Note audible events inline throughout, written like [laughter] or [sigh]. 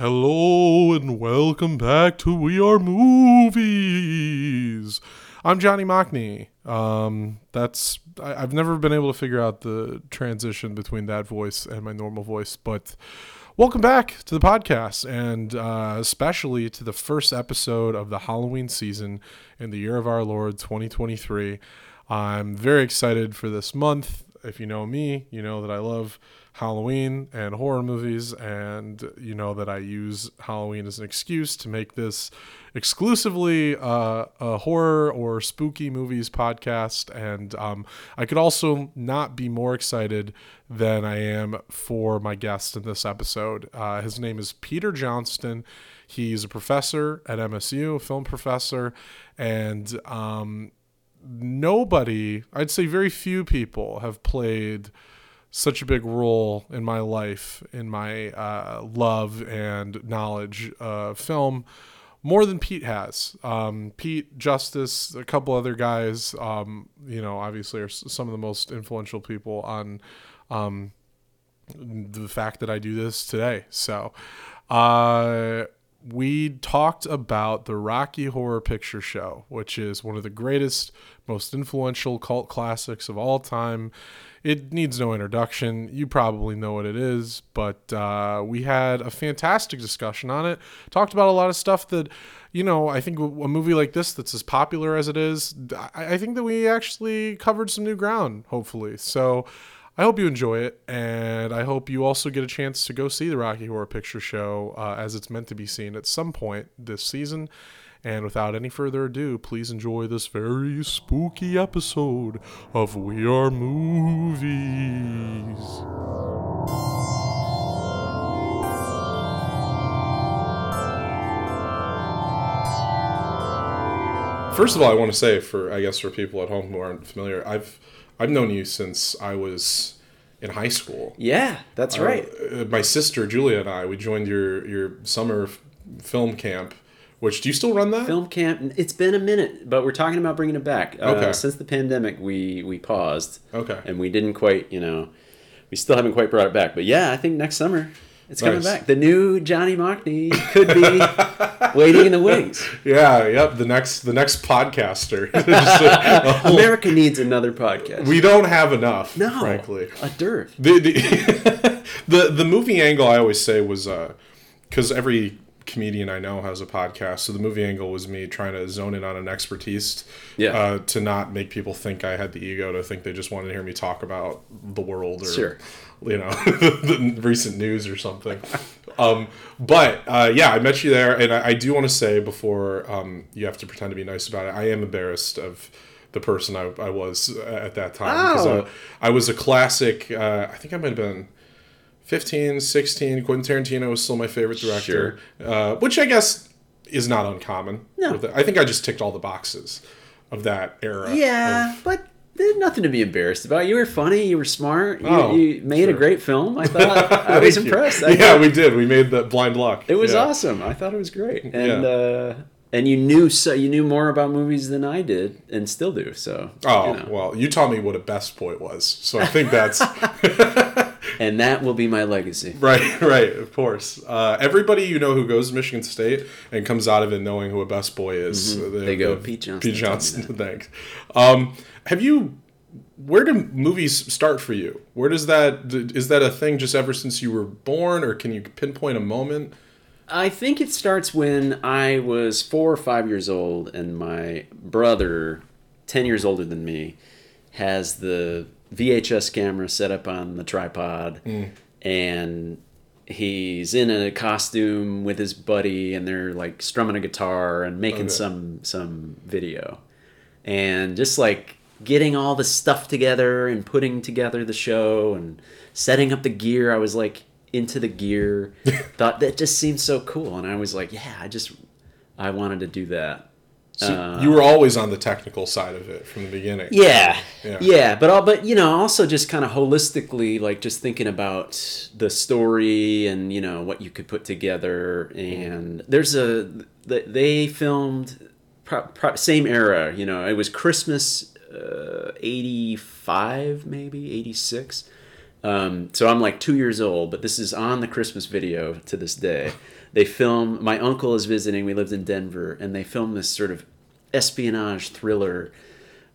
Hello and welcome back to We Are Movies. I'm Johnny Mocny. Um, that's I, I've never been able to figure out the transition between that voice and my normal voice, but welcome back to the podcast, and uh, especially to the first episode of the Halloween season in the year of our Lord 2023. I'm very excited for this month. If you know me, you know that I love Halloween and horror movies, and you know that I use Halloween as an excuse to make this exclusively uh, a horror or spooky movies podcast. And um, I could also not be more excited than I am for my guest in this episode. Uh, his name is Peter Johnston. He's a professor at MSU, a film professor, and um, nobody, I'd say very few people, have played such a big role in my life, in my uh, love and knowledge of film, more than Pete has. Um, Pete, Justice, a couple other guys, um, you know, obviously are some of the most influential people on um, the fact that I do this today. So, uh, we talked about the Rocky Horror Picture Show, which is one of the greatest, most influential cult classics of all time. It needs no introduction. You probably know what it is, but uh, we had a fantastic discussion on it. Talked about a lot of stuff that, you know, I think a movie like this that's as popular as it is, I, I think that we actually covered some new ground, hopefully. So, I hope you enjoy it, and I hope you also get a chance to go see the Rocky Horror Picture Show uh, as it's meant to be seen at some point this season. And without any further ado, please enjoy this very spooky episode of We Are Movies. First of all, I want to say for I guess for people at home who aren't familiar, I've I've known you since I was in high school. Yeah, that's Uh, right. uh, my sister Julia and I we joined your your summer f- film camp. Which do you still run that? Film camp. It's been a minute, but we're talking about bringing it back. Uh, Okay. Since the pandemic, we we paused. Okay. And we didn't quite, you know, we still haven't quite brought it back. But yeah, I think next summer it's coming Nice. back. The new Johnny Mocny could be [laughs] waiting in the wings. Yeah, yep. The next the next podcaster. [laughs] A- a whole- America needs another podcast. we don't have enough, no, frankly. a dearth. The the, [laughs] the the movie angle I always say was because every comedian I know has a podcast. So the movie angle was me trying to zone in on an expertise, Yeah. uh, to not make people think I had the ego to think they just wanted to hear me talk about the world or Sure. you know [laughs] the recent news or something. [laughs] Um, but uh, yeah, I met you there, and I, I do want to say before um, you have to pretend to be nice about it, I am embarrassed of the person I, I was at that time because Oh. I, I was a classic. Uh, I think I might have been 15, 16. Quentin Tarantino was still my favorite director, uh, which I guess is not uncommon. No. with. I think I just ticked all the boxes of that era. Yeah, but there's nothing to be embarrassed about. You were funny. You were smart. You, Oh, you made a great film. I thought I [laughs] was impressed. I yeah, thought- we did. We made the blind luck. It was Yeah. awesome. I thought it was great, and Yeah. uh, and you knew so you knew more about movies than I did, and still do. So Oh you know. well, you taught me what a best boy was, so I think that's [laughs] and that will be my legacy. [laughs] right. Right, of course. Uh, everybody you know who goes to Michigan State and comes out of it knowing who a best boy is, Mm-hmm. They go, have- "Pete Johnston. Pete Johnston. Thanks. Um, have you? Where do movies start for you? Where does that is that a thing just ever since you were born, or can you pinpoint a moment? I think it starts when I was four or five years old, and my brother, ten years older than me, has the VHS camera set up on the tripod, mm. and he's in a costume with his buddy, and they're like strumming a guitar and making Okay. some some video, and just like getting all the stuff together and putting together the show and setting up the gear. I was like into the gear. [laughs] Thought that just seemed so cool, and I was like, yeah, I just I wanted to do that. So Uh, you were always on the technical side of it from the beginning. Yeah, Yeah. yeah, but all, but you know, also just kind of holistically, like just thinking about the story and you know what you could put together. And there's a they filmed pro, pro, same era. You know, it was Christmas uh, '85, maybe '86, Um, so I'm like two years old, but this is on the Christmas video to this day. They film. My uncle is visiting. We lived in Denver, and they filmed this sort of espionage thriller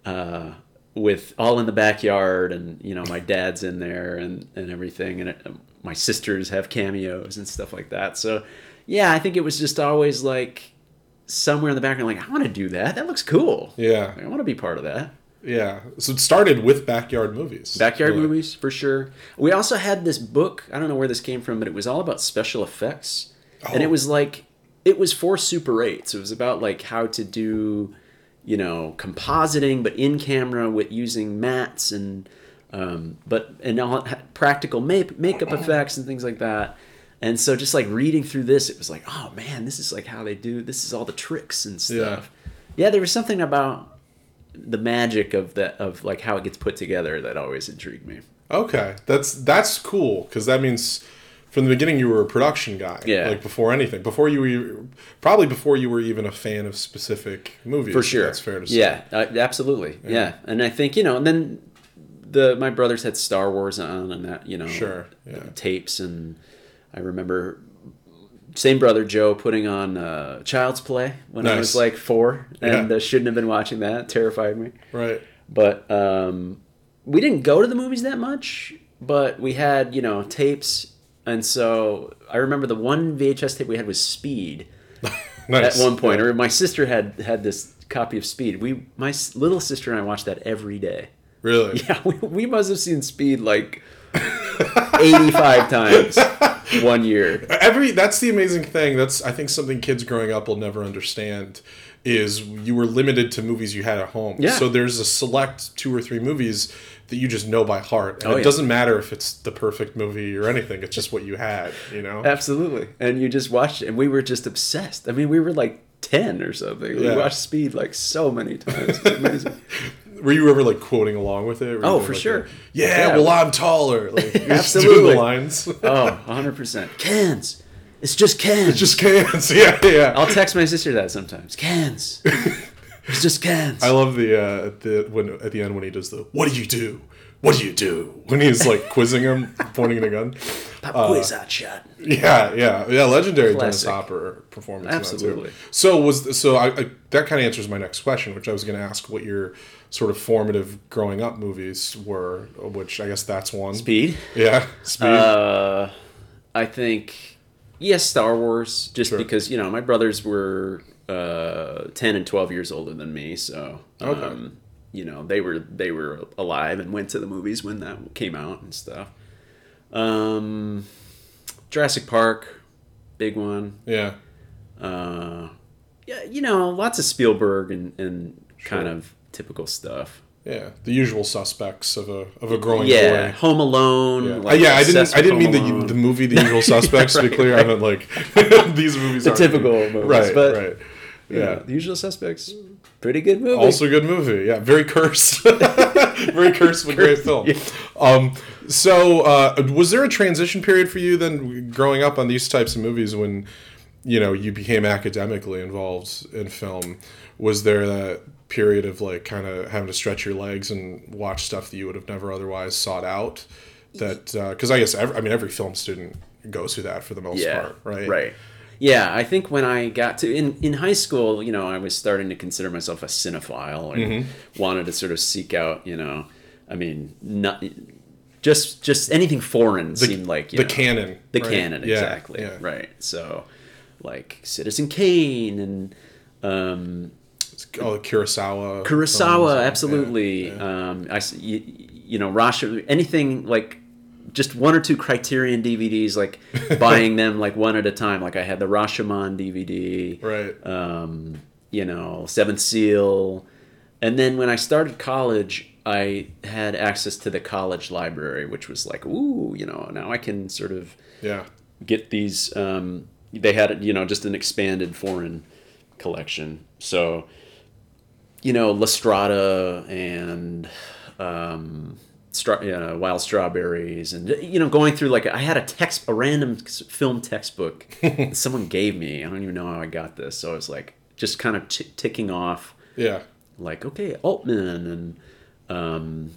uh, with all in the backyard, and you know my dad's in there and and everything, and it, my sisters have cameos and stuff like that. So yeah, I think it was just always like somewhere in the background, like I want to do that. That looks cool. Yeah. I want to be part of that. Yeah. So it started with backyard movies. Backyard Really. movies for sure. We also had this book. I don't know where this came from, but it was all about special effects, and it Oh. was like it was for Super Eights. It was about like how to do, you know, compositing, but in camera with using mats and, um, but and all practical make, makeup effects and things like that. And so just like reading through this, it was like, oh man, this is like how they do. This is all the tricks and stuff. Yeah, there was something about the magic of that of like how it gets put together that always intrigued me. Okay, that's that's cool because that means from the beginning you were a production guy. Yeah. Like before anything, before you were probably before you were even a fan of specific movies. For sure, That's fair to say. Yeah, uh, absolutely. Yeah. and I think you know, and then the my brothers had Star Wars on and that you know, Sure, yeah. tapes, and I remember same brother Joe putting on uh, Child's Play when I was like four, and Yeah. uh, shouldn't have been watching that. It terrified me. Right. but um, we didn't go to the movies that much but we had you know tapes and so i remember the one vhs tape we had was speed [laughs] Nice. at one point Yeah. or my sister had had this copy of speed we my little sister and i watched that every day Really. [laughs] yeah we, we must have seen speed like 85 [laughs] times one year Every that's the amazing thing. That's I think something kids growing up will never understand is you were limited to movies you had at home. Yeah. So there's a select two or three movies that you just know by heart. And Oh, it yeah. doesn't matter if it's the perfect movie or anything. It's just what you had, you know? absolutely and you just watched it and we were just obsessed i mean we were like 10 or something Yeah. we watched speed like so many times amazing [laughs] Were you ever like quoting along with it? Oh, for like, sure. yeah, Yeah. well I'm taller. Like you're just doing Absolutely. the lines. [laughs] Oh, 100%. Cans. It's just cans. It's just cans. [laughs] Yeah, yeah. I'll text my sister that sometimes. Cans. It's just cans. I love the uh, at the when at the end when he does the "What do you do? What do you do?" when he's like [laughs] quizzing him, pointing a gun. Pop quiz hot shot. Yeah, yeah, yeah. Legendary Dennis Hopper performance. in that, too. Absolutely. So was so I, I that kind of answers my next question, which I was going to ask what your sort of formative growing up movies were, which I guess that's one. Speed. Yeah, speed. Uh, I think, yes, Star Wars, just Sure. because, you know, my brothers were uh, 10 and 12 years older than me. So, um, Okay. you know, they were they were alive and went to the movies when that came out and stuff. Um, Jurassic Park, big one. yeah, uh, yeah, you know, lots of Spielberg and, and kind of typical stuff. yeah. The usual suspects of a of a growing yeah, boy. Home Alone. Yeah. like, Uh, yeah, I didn't. I didn't mean Home the Alone. the movie, The Usual Suspects. to be Right, [laughs] clear, I right. meant like [laughs] these movies. The typical movies, right, but- right. Yeah, Yeah. The Usual Suspects. Pretty good movie. Also a good movie. Yeah, very cursed. [laughs] very cursed but great film. Yeah. Um, so uh, was there a transition period for you then growing up on these types of movies when you know you became academically involved in film? Was there that period of like kind of having to stretch your legs and watch stuff that you would have never otherwise sought out? That because I guess every, I mean every film student goes through that for the most yeah, part, right? Right. Yeah, I think when I got to in in high school, you know, I was starting to consider myself a cinephile and Mm-hmm. wanted to sort of seek out, you know, I mean, not just just anything foreign seemed like you the know, canon, the right? canon Yeah, exactly yeah. right. So, like Citizen Kane and um, Oh, Kurosawa. Kurosawa, films, absolutely. yeah. Um, I, you, you know, Rasha, anything like just one or two Criterion DVDs, like [laughs] buying them like one at a time. Like I had the Rashomon DVD, Right. um, you know, Seventh Seal. And then when I started college, I had access to the college library, which was like, ooh, you know, now I can sort of Yeah. get these um, they had you know just an expanded foreign collection so you know La Strada and um, stra- uh, Wild Strawberries and you know going through like I had a text a random film textbook [laughs] that someone gave me I don't even know how I got this so I was like just kind of t- ticking off Yeah. like okay Altman and um,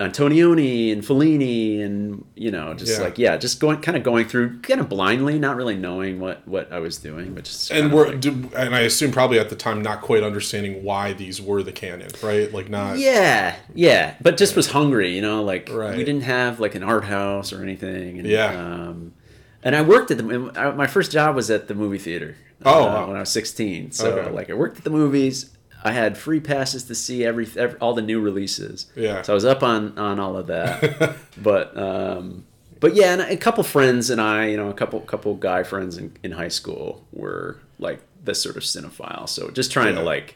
Antonioni and Fellini and you know just Yeah. like yeah just going kind of going through kind of blindly not really knowing what what I was doing but just and we're like- and I assume probably at the time not quite understanding why these were the canon, right? Like not yeah yeah but just was hungry you know like Right. we didn't have like an art house or anything and, Yeah. um, and I worked at the my first job was at the movie theater Oh, uh, wow. when I was 16 so Okay. like I worked at the movies I had free passes to see every, every all the new releases Yeah. so I was up on on all of that [laughs] but um but yeah and a couple friends and I you know a couple couple guy friends in, in high school were like this sort of cinephile so just trying Yeah. to like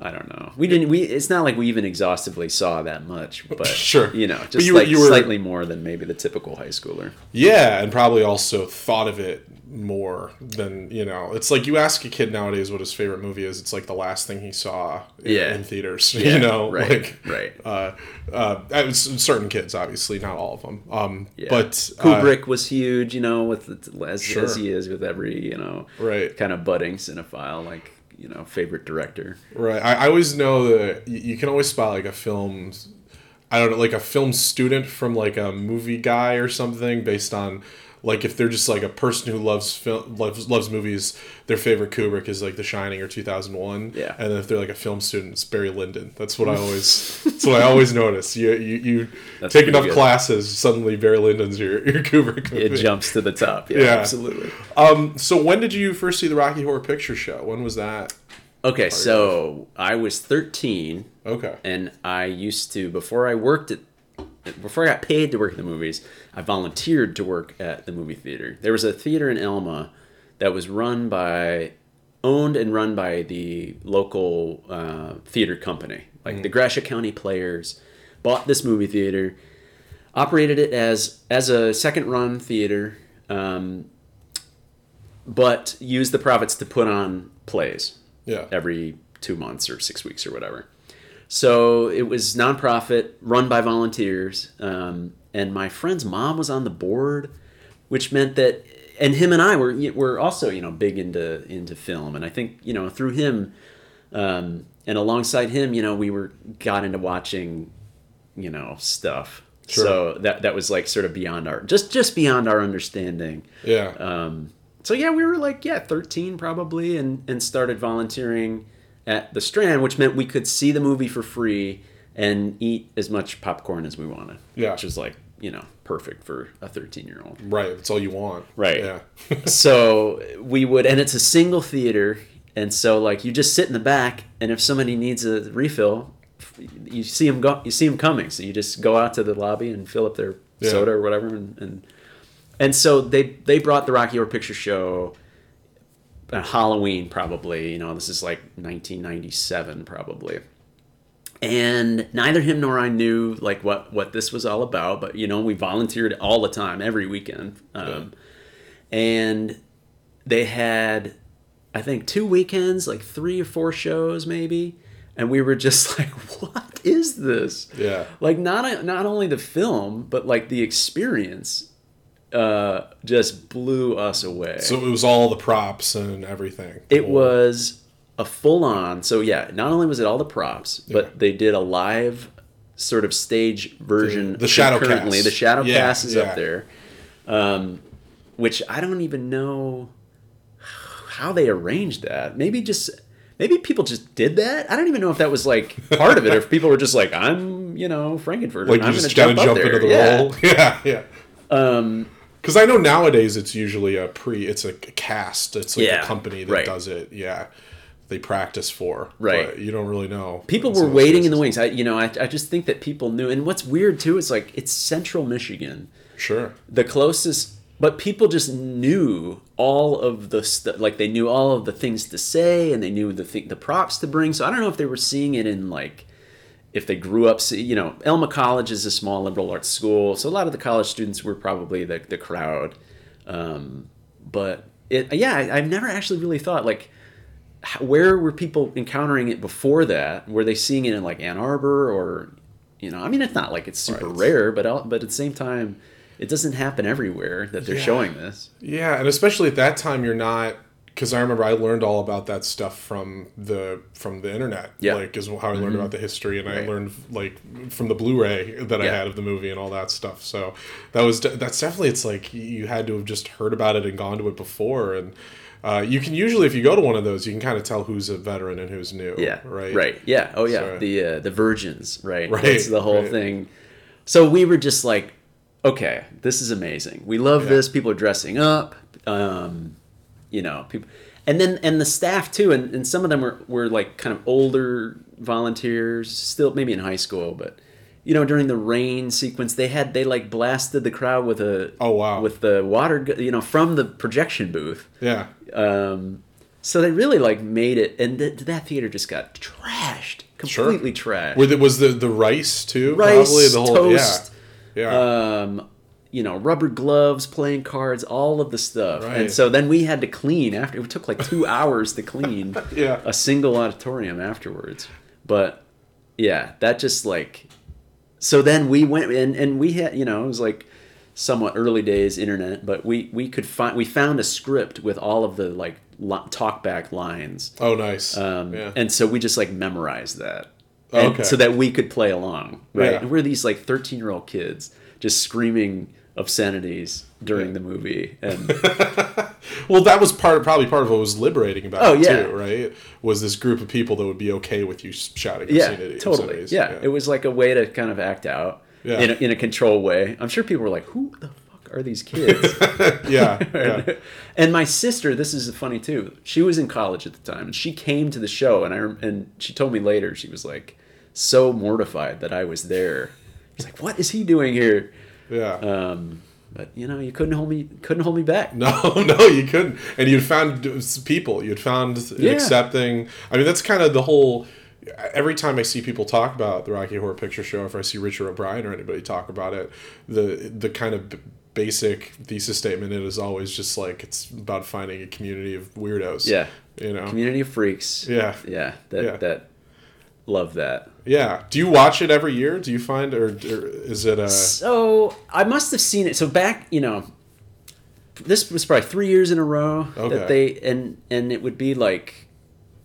I don't know. We didn't. We. It's not like we even exhaustively saw that much, [laughs] but Sure. you know, just you like you were- slightly more than maybe the typical high schooler. Yeah, and probably also thought of it more than you know. It's like you ask a kid nowadays what his favorite movie is. It's like the last thing he saw in, Yeah. in theaters. [laughs] Yeah, you know, right, like right. Uh, uh, uh, certain kids, obviously, not all of them. Um, Yeah. but uh, Kubrick was huge, you know, with the, as, Sure. as he is with every you know Right. kind of budding cinephile, like you know, favorite director. Right. I, I always know that you can always spot like a film, I don't know, like a film student from like a movie guy or something based on like if they're just like a person who loves film loves, loves movies, their favorite Kubrick is like The Shining or 2001. Yeah. And then if they're like a film student, it's Barry Lyndon. That's what I [laughs] always that's what I always notice. You you, you That's take enough good. classes, suddenly Barry Lyndon's your your Kubrick movie. It jumps to the top. Yeah, Yeah. absolutely. Um so when did you first see the Rocky Horror Picture Show? When was that? Okay, so I was 13 Okay. and I used to before I worked at before I got paid to work at the movies, I volunteered to work at the movie theater. There was a theater in Alma that was run by owned and run by the local uh, theater company. Like the Gratiot County Players bought this movie theater, operated it as as a second run theater, um, but used the profits to put on plays Yeah. every two months or six weeks or whatever. So it was nonprofit, run by volunteers, um, and my friend's mom was on the board, which meant that, and him and I were were also you know big into into film, and I think you know through him, um, and alongside him, you know we were got into watching, you know stuff. Sure. So that that was like sort of beyond our just just beyond our understanding. Yeah. Um, so yeah, we were like yeah, thirteen probably, and and started volunteering at the Strand, which meant we could see the movie for free and eat as much popcorn as we wanted. Yeah. which is like you know perfect for a thirteen year old. Right, that's all you want. Right. Yeah. [laughs] so we would, and it's a single theater, and so like you just sit in the back, and if somebody needs a refill, you see them go, you see them coming, so you just go out to the lobby and fill up their Yeah. soda or whatever, and, and and so they they brought the Rocky Horror Picture Show. Halloween probably, you know, this is like 1997 probably and neither him nor I knew like what what this was all about. But you know, we volunteered all the time, every weekend, um, and they had, I think, two weekends, like three or four shows maybe, and we were just [laughs] like, "What is this?" Yeah. Like not not only the film, but like the experience, uh, just blew us away. So it was all the props and everything. It Cool. was a full on. So yeah, not only was it all the props, but Yeah. they did a live sort of stage version. The- the shadow currently. cast. The shadow Yeah, cast is yeah. up there, um, which I don't even know how they arranged that. Maybe just. Maybe people just did that. I don't even know if that was like part of it, or if people were just like, "I'm, you know, Frank-N-Furter. like I'm just gonna gotta jump, jump, up there." into the yeah. role. [laughs] Yeah, yeah. Um, Because I know nowadays it's usually a pre, it's a cast. It's like Yeah, a company that right. does it. Yeah, they practice for. Right. But you don't really know. people were waiting in the wings. I, you know, I, I just think that people knew. And what's weird too is like it's Central Michigan. Sure. the closest but people just knew all of the stuff like they knew all of the things to say and they knew the th- the props to bring so i don't know if they were seeing it in like if they grew up you know alma college is a small liberal arts school so a lot of the college students were probably the, the crowd um, but it yeah I, i've never actually really thought like where were people encountering it before that were they seeing it in like ann arbor or you know i mean it's not like it's super Right. rare but al- but at the same time it doesn't happen everywhere that they're Yeah. showing this Yeah, and especially at that time, you're not because I remember I learned all about that stuff from the from the internet. Yeah. like is how I learned about the history, and I learned like from the Blu-ray that I had of the movie and all that stuff. So that was de- that's definitely it's like you had to have just heard about it and gone to it before, and uh, you can usually if you go to one of those, you can kind of tell who's a veteran and who's new. Yeah. right, Right. Yeah. Oh yeah. So- the uh, the virgins. Right. Right, That's the whole right. thing. So we were just like, okay, this is amazing. We love Yeah. this. People are dressing up. Um, you know, people, and then and the staff too. And, and some of them were were like kind of older volunteers, still maybe in high school, but. You know, during the rain sequence, they had they like blasted the crowd with a Oh, wow. with the water, you know, from the projection booth. Yeah, Um, so they really like made it, and th- that theater just got trashed, completely trashed. Were the, was the the rice too? Rice, Probably the whole toast, Yeah, yeah. um, you know, rubber gloves, playing cards, all of the stuff. Right. And so then we had to clean after. It took like two hours to clean [laughs] Yeah. a single auditorium afterwards. But yeah, that just like. So then we went and and we had you know it was like somewhat early days internet, but we we could find we found a script with all of the like li- talkback lines. oh, nice. Um, yeah. And so we just like memorized that. Okay. So that we could play along, right? Yeah. And we're these like 13 year old kids just screaming obscenities during the movie. And [laughs] Well, that was part, probably part of what was liberating about Oh, it yeah. too, right? Was this group of people that would be okay with you shouting yeah, obscenity- totally. obscenities. Yeah. It was like a way to kind of act out Yeah. in, a, in a controlled way. I'm sure people were like, who the fuck are these kids? [laughs] yeah, [laughs] yeah. and my sister, this is funny too. She was in college at the time, and she came to the show, and I and she told me later she was like so mortified that I was there. She's like, "What is he doing here?" Yeah. Um, but you know, you couldn't hold me couldn't hold me back. No, [laughs] no, you couldn't. And you'd found people. You'd found Yeah. accepting. I mean, that's kind of the whole. Every time I see people talk about the Rocky Horror Picture Show, if I see Richard O'Brien or anybody talk about it, the the kind of basic thesis statement it is always just like it's about finding a community of weirdos. Yeah. you know. Community of freaks. Yeah. Yeah. That Yeah. that love that. Yeah. Do you watch it every year? Do you find, or, or is it a? So I must have seen it. So back, you know, this was probably three years in a row Okay. that they and and it would be like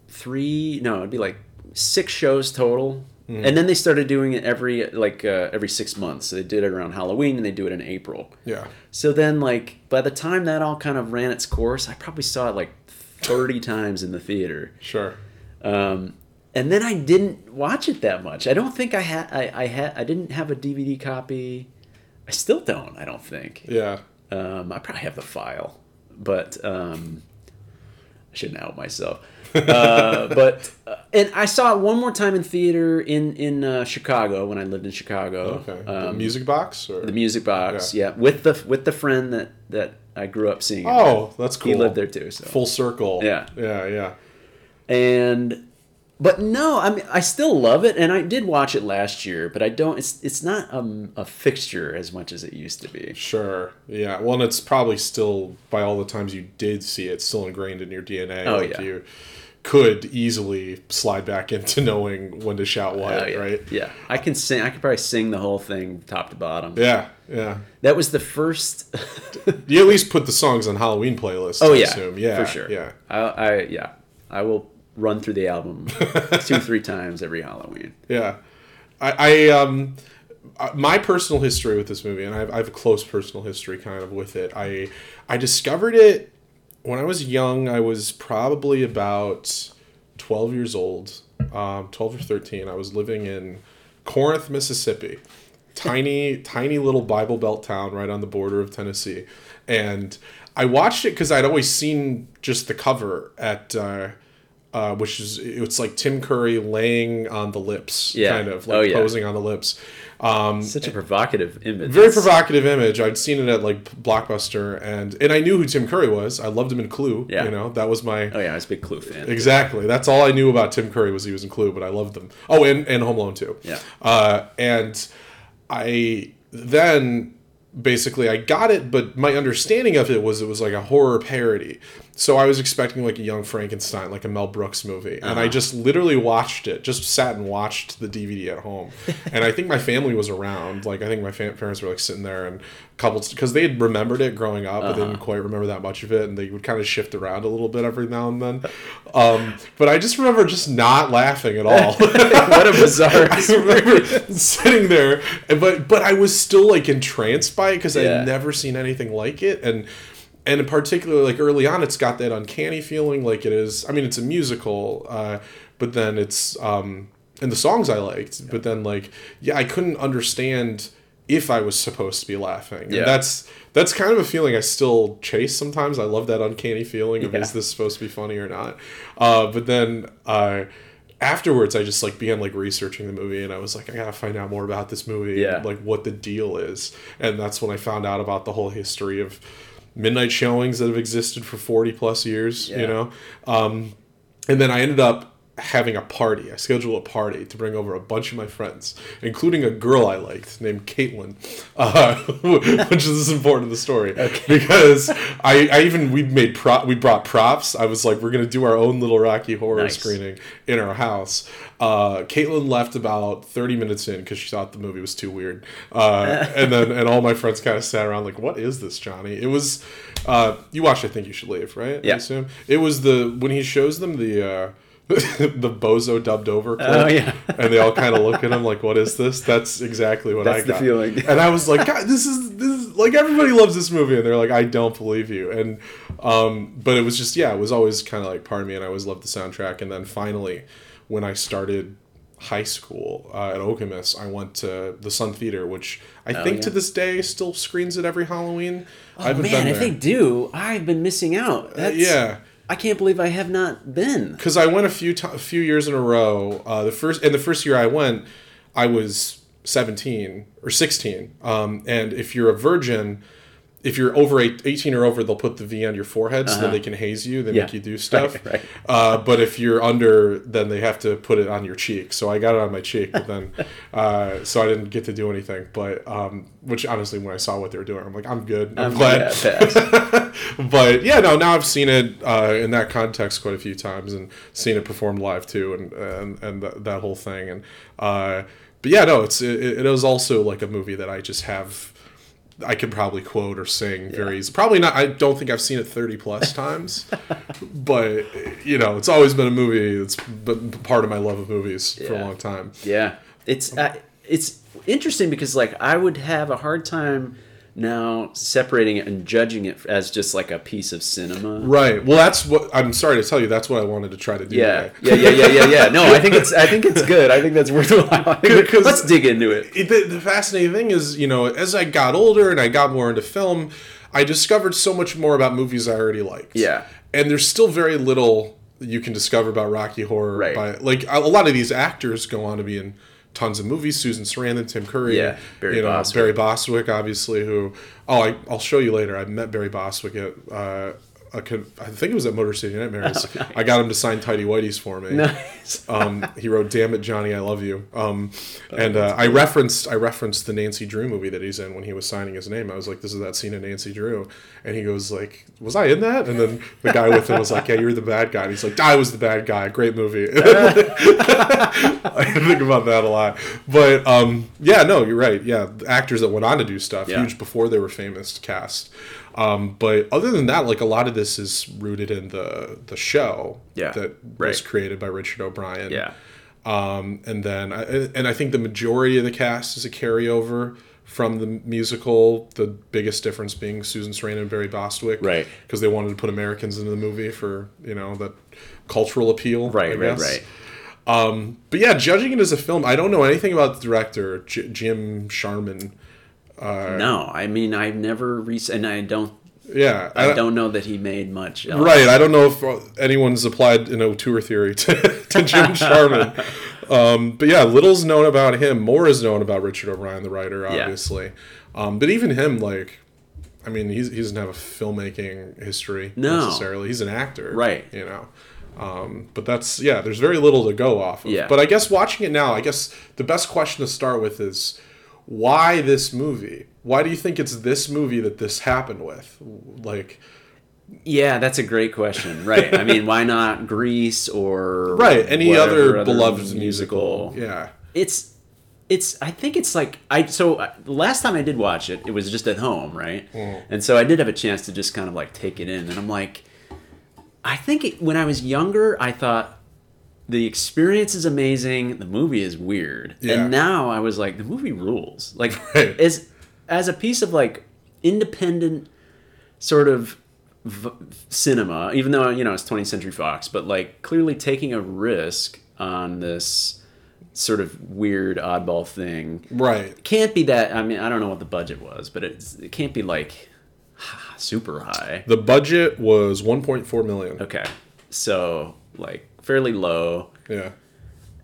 three. No, it'd be like six shows total. Mm-hmm. And then they started doing it every like uh, every six months. So they did it around Halloween, and they do it in April. Yeah. So then, like by the time that all kind of ran its course, I probably saw it like thirty [laughs] times in the theater. Sure. Um, and then I didn't watch it that much. I don't think I had. I, I had. I didn't have a DVD copy. I still don't. I don't think. Yeah. Um, I probably have the file, but um, I shouldn't out myself. [laughs] uh, but uh, and I saw it one more time in theater in in uh, Chicago when I lived in Chicago. Okay. the Um, music box or the music box, yeah. with the with the friend that that I grew up seeing. Oh, that's He cool. lived there too. So Full circle. Yeah. Yeah. Yeah. and but no i mean i still love it and i did watch it last year but i don't it's it's not um, a fixture as much as it used to be Sure. Yeah. Well, and it's probably still by all the times you did see it, still ingrained in your DNA. Oh, like yeah. You could easily slide back into knowing when to shout what, Oh, yeah. right? yeah i can sing i could probably sing the whole thing top to bottom Yeah. Yeah. that was the first [laughs] You at least put the songs on Halloween playlist. oh I yeah assume. Yeah. for sure Yeah. I, I yeah i will run through the album [laughs] two three times every halloween Yeah. I, I um uh, my personal history with this movie, and I have, I have a close personal history kind of with it. I I discovered it when I was young. I was probably about twelve years old, um, twelve or thirteen. I was living in Corinth, Mississippi, tiny [laughs] tiny little Bible Belt town right on the border of Tennessee, and I watched it because I'd always seen just the cover at. Uh, uh, which is it's like Tim Curry laying on the lips, Yeah. kind of like Oh, yeah. posing on the lips. Um, such a provocative image very provocative image. I'd seen it at like Blockbuster, and and I knew who Tim Curry was. I loved him in Clue. Yeah. You know that was my oh yeah i was a big clue fan exactly. That's all I knew about Tim Curry was he was in Clue, but I loved them. Oh, and and Home Alone too. Yeah. Uh, and I then basically I got it, but my understanding of it was it was like a horror parody. So I was expecting like a Young Frankenstein, like a Mel Brooks movie, and I just literally watched it. Just sat and watched the DVD at home, [laughs] and I think my family was around. Like I think my fam- parents were like sitting there and couples because they had remembered it growing up, but didn't quite remember that much of it, and they would kind of shift around a little bit every now and then. Um, but I just remember just not laughing at all. [laughs] what a bizarre. [laughs] I remember sitting there, but but I was still like entranced by it because Yeah. I had never seen anything like it, and and in particular, like early on, it's got that uncanny feeling, like it is. I mean, it's a musical, uh, but then it's um, and the songs I liked, but then like yeah, I couldn't understand if I was supposed to be laughing, Yeah. and that's that's kind of a feeling I still chase sometimes. I love that uncanny feeling of Yeah. is this supposed to be funny or not, uh, but then. Uh, afterwards i just like began like researching the movie and i was like i gotta find out more about this movie Yeah. like what the deal is and that's when i found out about the whole history of midnight showings that have existed for 40 plus years Yeah. you know um, and then i ended up having a party i schedule a party to bring over a bunch of my friends including a girl i liked named caitlin uh, [laughs] which is important to the story because I, I even we made prop we brought props i was like we're gonna do our own little rocky horror Nice. screening in our house. Uh, Caitlin left about 30 minutes in because she thought the movie was too weird. Uh, [laughs] and then and all my friends kind of sat around like, "What is this, Johnny?" It was. Uh, you watched. I think you should leave, right? I Yeah. assume it was the when he shows them the. Uh, [laughs] the bozo dubbed over clip, Oh, yeah. and they all kind of look at him like, "What is [laughs] this?" That's exactly what I That's the feeling. and I was like, [laughs] God, "This is this is like everybody loves this movie," and they're like, "I don't believe you." And um, but it was just yeah, it was always kind of like part of me, and I always loved the soundtrack. And then finally, when I started high school uh, at Okemos, I went to the Sun Theater, which I think yeah. to this day still screens it every Halloween. Oh man, if they do, I've been missing out. That's, yeah. I can't believe I have not been. because I went a few to- a few years in a row. Uh, the first and the first year I went, I was seventeen or sixteen. Um, and if you're a virgin, if you're over eight, 18 or over, they'll put the V on your forehead so that they can haze you. They Uh-huh. Yeah. make you do stuff. [laughs] Right, right. Uh, but if you're under, then they have to put it on your cheek. So I got it on my cheek, but then, [laughs] uh, so I didn't get to do anything. But um, which honestly, when I saw what they were doing, I'm like, I'm good. I'm, I'm glad. [laughs] but yeah, no. Now I've seen it uh, in that context quite a few times, and seen it performed live too, and and and th- that whole thing. And uh, but yeah, no, it's it, it is also like a movie that I just have. I can probably quote or sing very easy. Probably not. I don't think I've seen it thirty plus [laughs] times, but you know, it's always been a movie that's been part of my love of movies for a long time. Yeah, it's uh, it's interesting because like I would have a hard time now separating it and judging it as just like a piece of cinema. Right. Well, that's what I'm sorry to tell you. That's what I wanted to try to do. Yeah, today. yeah, yeah, yeah, yeah, yeah. No, I think it's I think it's good. I think that's worthwhile. [laughs] Think Let's dig into it. it, the, the fascinating thing is, you know, as I got older and I got more into film, I discovered so much more about movies I already liked. Yeah. And there's still very little you can discover about Rocky Horror. Right. By, like, a lot of these actors go on to be in tons of movies. Susan Sarandon, Tim Curry. Yeah, Barry you know, Bostwick. Barry Bostwick, obviously, who, oh, I, I'll show you later. I met Barry Bostwick at, uh, a I think it was at Motor City Nightmares. [laughs] I got him to sign Tidy Whities for me Nice. [laughs] um, he wrote "Damn it, Johnny, I love you," um, Oh, and uh, I referenced I referenced the Nancy Drew movie that he's in when he was signing his name. I was like, "This is that scene in Nancy Drew," and he goes like, "Was I in that?" And then the guy with him was like, "Yeah, you're the bad guy." And he's like, "I was the bad guy. Great movie." [laughs] I think about that a lot, but um, yeah, no, you're right. Yeah, the actors that went on to do stuff Yeah. huge before they were famous cast. Um, but other than that, like a lot of this is rooted in the the show Yeah, that right. was created by Richard O'Brien. Yeah. Um, and then, I, and I think the majority of the cast is a carryover from the musical. The biggest difference being Susan Sarandon and Barry Bostwick, Right. Because they wanted to put Americans into the movie for you know that cultural appeal, Right, right, right. Um, but yeah, judging it as a film, I don't know anything about the director, J- Jim Sharman. No, I mean I've never re- and I don't Yeah, I don't know that he made much. else. Right. I don't know if anyone's applied an auteur theory to, to Jim [laughs] Sharman. Um, but yeah, little's known about him. More is known about Richard O'Brien, the writer, obviously. Um, but even him, like, I mean, he's, he doesn't have a filmmaking history No. necessarily. He's an actor. Right. You know. Um, but that's, yeah, there's very little to go off of. Yeah. But I guess watching it now, I guess the best question to start with is why this movie? Why do you think it's this movie that this happened with? Like, Yeah, that's a great question. Right. I mean, why not Grease or Right. Any whatever other beloved musical. Yeah. It's it's I think it's like I so uh, last time I did watch it, it was just at home, right? Mm. And so I did have a chance to just kind of like take it in and I'm like I think it, when I was younger, I thought the experience is amazing, the movie is weird. Yeah. And now I was like the movie rules. Like [laughs] Right. as as a piece of like independent sort of v- cinema, even though you know it's 20th Century Fox, but like clearly taking a risk on this sort of weird oddball thing. Right. Can't be that. I mean, I don't know what the budget was, but it's, it can't be like super high. The budget was 1.4 million. Okay, so like fairly low. Yeah.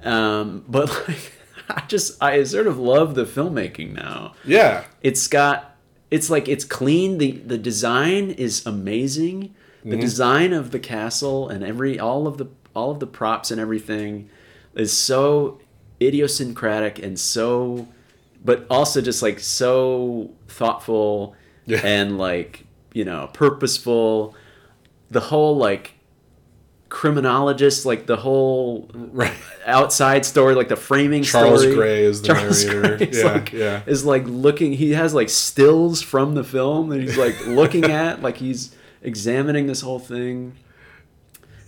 Um, but like, [laughs] I just I sort of love the filmmaking now. Yeah. it's got it's like it's clean the the design is amazing the design of the castle and every all of the all of the props and everything is so idiosyncratic and so but also just like so thoughtful Yeah. and like you know purposeful the whole like criminologist like the whole Right. outside story like the framing Charles story Gray is the Charles narrator. Gray is Yeah, like, yeah. is like looking he has like stills from the film that he's like looking [laughs] at like he's examining this whole thing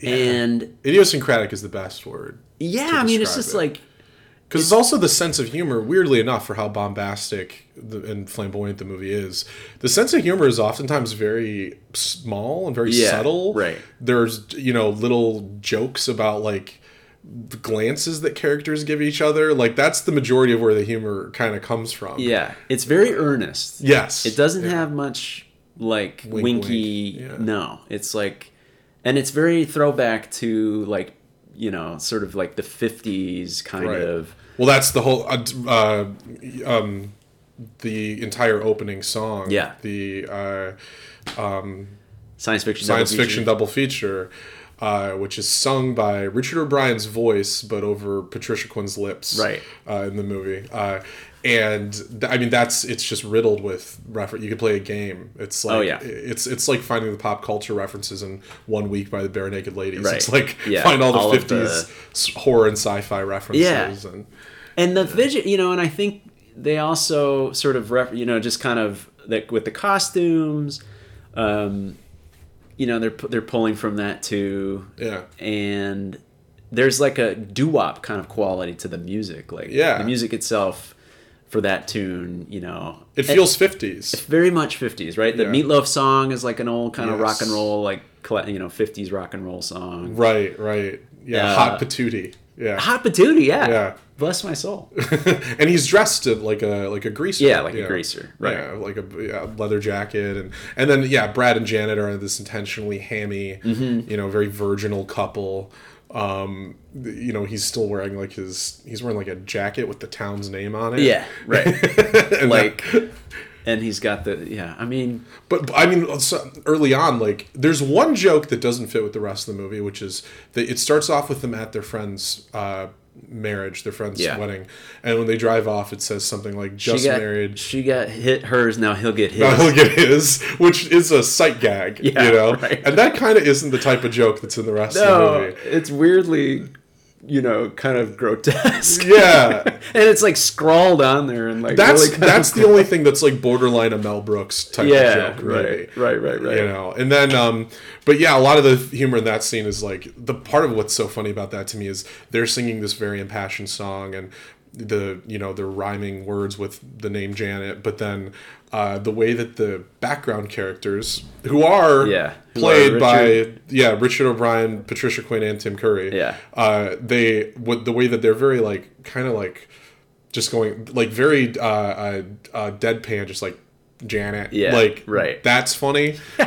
and Idiosyncratic is the best word. yeah i mean it's just it. like Because it's also the sense of humor, weirdly enough, for how bombastic and flamboyant the movie is. The sense of humor is oftentimes very small and very Yeah, subtle. right. There's, you know, little jokes about like the glances that characters give each other. Like that's the majority of where the humor kind of comes from. yeah it's very earnest Yes. it doesn't Yeah. have much like Wink, winky wink, yeah. no it's like and it's very throwback to like you know sort of like the 50s kind Right. of Well, that's the whole. Uh, uh, um, the entire opening song. Yeah. The uh, science fiction science double fiction feature. double feature, uh, which is sung by Richard O'Brien's voice, but over Patricia Quinn's lips, Right. uh, in the movie. Uh, and th- I mean, that's it's just riddled with reference. You could play a game. It's like Oh, yeah. it's it's like finding the pop culture references in one week by the Barenaked Ladies. Right. It's like Yeah, find all the of the- fifties horror and sci-fi references. And and the vision you know and i think they also sort of ref, you know just kind of like with the costumes um you know they're they're pulling from that too yeah, and there's like a doo-wop kind of quality to the music like Yeah. the music itself for that tune you know it feels fifties. very much 50s right the Yeah. Meat Loaf song is like an old kind of rock and roll like you know 50s rock and roll song Right, right. Yeah, Uh, hot patootie. Yeah. hot patootie yeah Yeah. Bless my soul [laughs] and he's dressed like a like a greaser. Yeah, like a know. greaser, right. Yeah, like a yeah, leather jacket and and then yeah, Brad and Janet are this intentionally hammy, Mm-hmm. you know, very virginal couple. Um, you know, he's still wearing like his he's wearing like a jacket with the town's name on it. yeah right [laughs] And like that- and he's got the yeah i mean But, I mean, so early on, like there's one joke that doesn't fit with the rest of the movie, which is that it starts off with them at their friend's uh, marriage, their friend's Yeah. wedding, and when they drive off, it says something like she "just got married." she got hit hers now he'll get his Now he'll get his, which is a sight gag, Yeah, you know, [laughs] right. and that kind of isn't the type of joke that's in the rest of the no movie. it's weirdly you know kind of grotesque. Yeah, [laughs] and it's like scrawled on there and like that's really that's the only thing that's like borderline a Mel Brooks type yeah of joke, right, right right right. You know and then um but yeah a lot of the humor in that scene is like the part of what's so funny about that to me is they're singing this very impassioned song and the you know they're rhyming words with the name janet but then uh, the way that the background characters who are Yeah, played by yeah richard o'brien patricia quinn and tim curry Yeah. uh, they what the way that they're very like kind of like just going like very uh, uh, uh, deadpan just like Janet. Yeah, like right. That's funny. [laughs]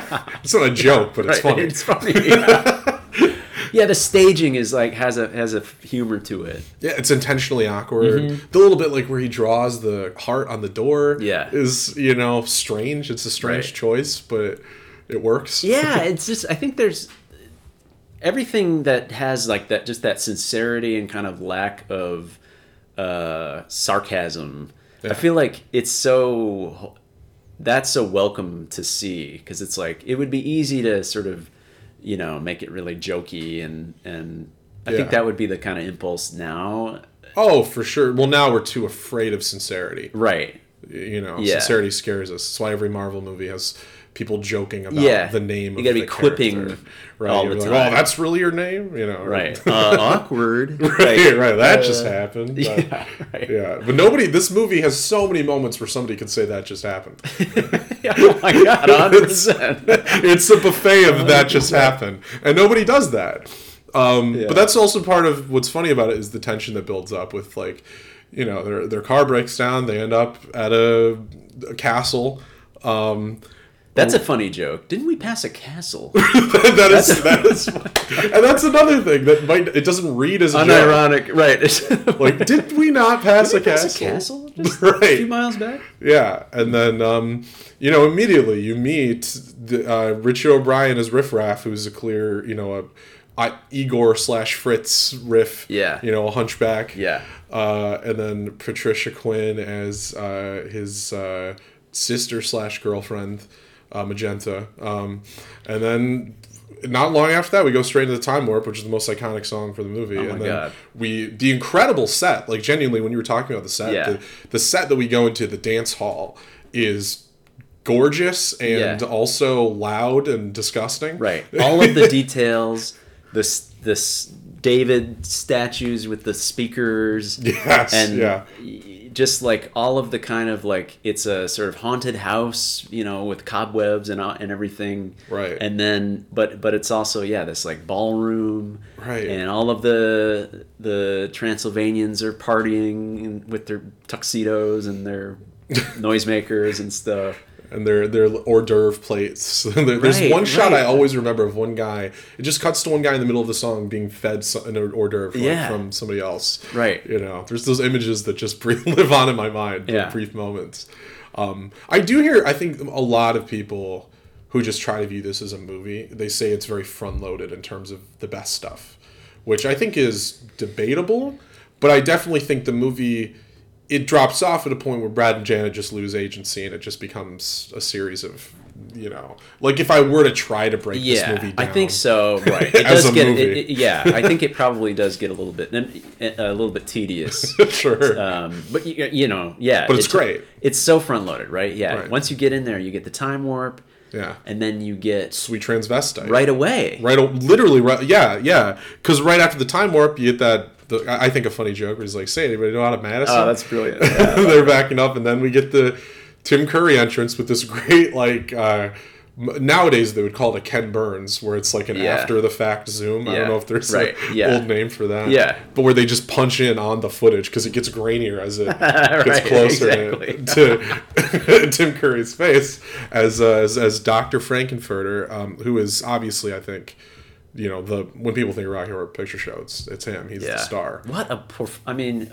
it's not a joke, but it's Right, funny. it's funny yeah. Yeah, the staging is like has a has a humor to it yeah, it's intentionally awkward. The little bit like where he draws the heart on the door. Mm-hmm. Yeah. is you know strange. It's a strange Right. choice, but it works. yeah it's just i think there's everything that has like that just that sincerity and kind of lack of uh sarcasm Yeah. i feel like it's so that's so welcome to see because it's like it would be easy to sort of you know make it really jokey and and I Yeah. think that would be the kind of impulse now. Oh, for sure. Well, now we're too afraid of sincerity. Right. You know, Yeah. sincerity scares us. That's why every Marvel movie has people joking about Yeah. the name. You gotta the be quipping character. right? all You're the like, time. oh, that's really your name. You know, Right. [laughs] Uh, awkward. [laughs] right, right. That Uh, just happened. [laughs] But- Yeah. Right. yeah, but nobody. This movie has so many moments where somebody could say that just happened. oh my god, 100%. it's a buffet of that just happened, and nobody does that. Um, Yeah. But that's also part of what's funny about it is the tension that builds up with like, you know, their their car breaks down, they end up at a, a castle. Um, That's a funny joke. Didn't we pass a castle? [laughs] that is that is, [laughs] and that's another thing that might it doesn't read as a joke. Unironic, right? [laughs] Like, did we not pass Did a pass castle? a castle just a few miles back? Yeah, and then um, you know immediately you meet the, uh, Richie O'Brien as Riff Raff, who's a clear you know a, I Igor slash Fritz Riff. Yeah. you know a hunchback. Yeah. uh, and then Patricia Quinn as uh, his uh, sister slash girlfriend, uh, Magenta, um, and then. Not long after that, we go straight into the time warp, which is the most iconic song for the movie. Oh my and then God. we the incredible set, like genuinely, when you were talking about the set, Yeah. the, the set that we go into the dance hall is gorgeous and Yeah. also loud and disgusting. Right. [laughs] All of the details, this this David statues with the speakers. Yes. and yeah. Just like all of the kind of like it's a sort of haunted house you know with cobwebs and uh, and everything Right. and then but but it's also yeah this like ballroom Right. and all of the the transylvanians are partying with their tuxedos and their [laughs] noisemakers and stuff and their their hors d'oeuvre plates. [laughs] There- There's Right, one shot I always remember of one guy. It just cuts to one guy in the middle of the song being fed an hors d'oeuvre like, from somebody else. Right. You know, there's those images that just [laughs] live on in my mind for Yeah. brief moments. Um, I do hear. I think a lot of people who just try to view this as a movie, they say it's very front loaded in terms of the best stuff, which I think is debatable. But I definitely think the movie it drops off at a point where Brad and Janet just lose agency, and it just becomes a series of, you know, like if I were to try to break this movie down, i think so right it [laughs] does get it, it- yeah i think it probably does get a little bit a little bit tedious [laughs] sure. um, but you, you know, yeah. But it's it- great. It's so front loaded, right? Yeah. Right. Once you get in there, you get the time warp, yeah, and then you get sweet transvestite. right away. Right, literally, right. Yeah, yeah. Because right after the time warp, you get that. The, I think a funny joke he's like, "Say, anybody know how to Madison?" Oh, that's brilliant. [laughs] Yeah. They're backing up, and then we get the Tim Curry entrance with this [laughs] great like. Uh, Nowadays they would call it a Ken Burns, where it's like an Yeah. after the fact zoom. I don't know if there's right, an yeah. old name for that. Yeah. but where they just punch in on the footage because it gets grainier as it [laughs] gets closer exactly. to, to Tim Curry's face as uh, as, as Doctor Frank-N-Furter, um, who is obviously I think you know the when people think of Rocky Horror Picture Show, it's, it's him. He's yeah. the star. What a perf- I mean,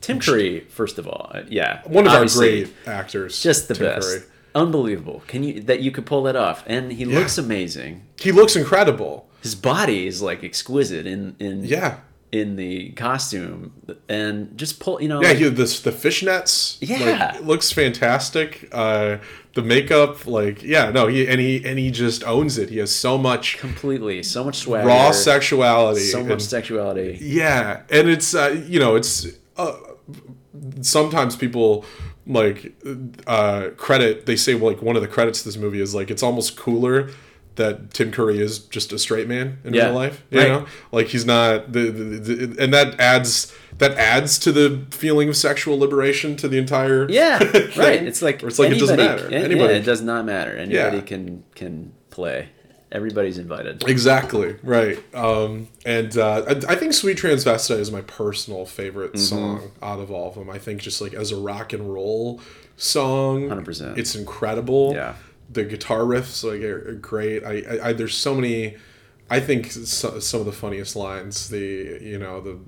Tim Curry. First of all, uh, yeah, One of obviously, our great actors, just the Tim best. Curry. Unbelievable. Can you that you could pull that off? And he looks amazing. He looks incredible. His body is like exquisite in in Yeah. In the costume and just pull you know Yeah, like- he this the fishnets. Yeah. like, looks fantastic. Uh, the makeup, like, yeah, no, he and he and he just owns it. He has so much completely so much swagger raw sexuality, so much and- sexuality Yeah, and it's uh, you know it's uh, sometimes people like uh, credit they say like one of the credits to this movie is like it's almost cooler that Tim Curry is just a straight man in Yeah, real life. You right. know, like he's not the, the, the and that adds that adds to the feeling of sexual liberation to the entire Yeah, [laughs] thing. right. It's like Where it's like it doesn't matter. an- Anybody yeah, it does not matter. Anybody Yeah. can can play. Everybody's invited. Exactly right, um, and uh, I, I think "Sweet Transvestite" is my personal favorite Mm-hmm. song out of all of them. I think just like as a rock and roll song, 100%. it's incredible. Yeah. The guitar riffs like are, are great. I, I, I there's so many. I think so, some of the funniest lines, the you know the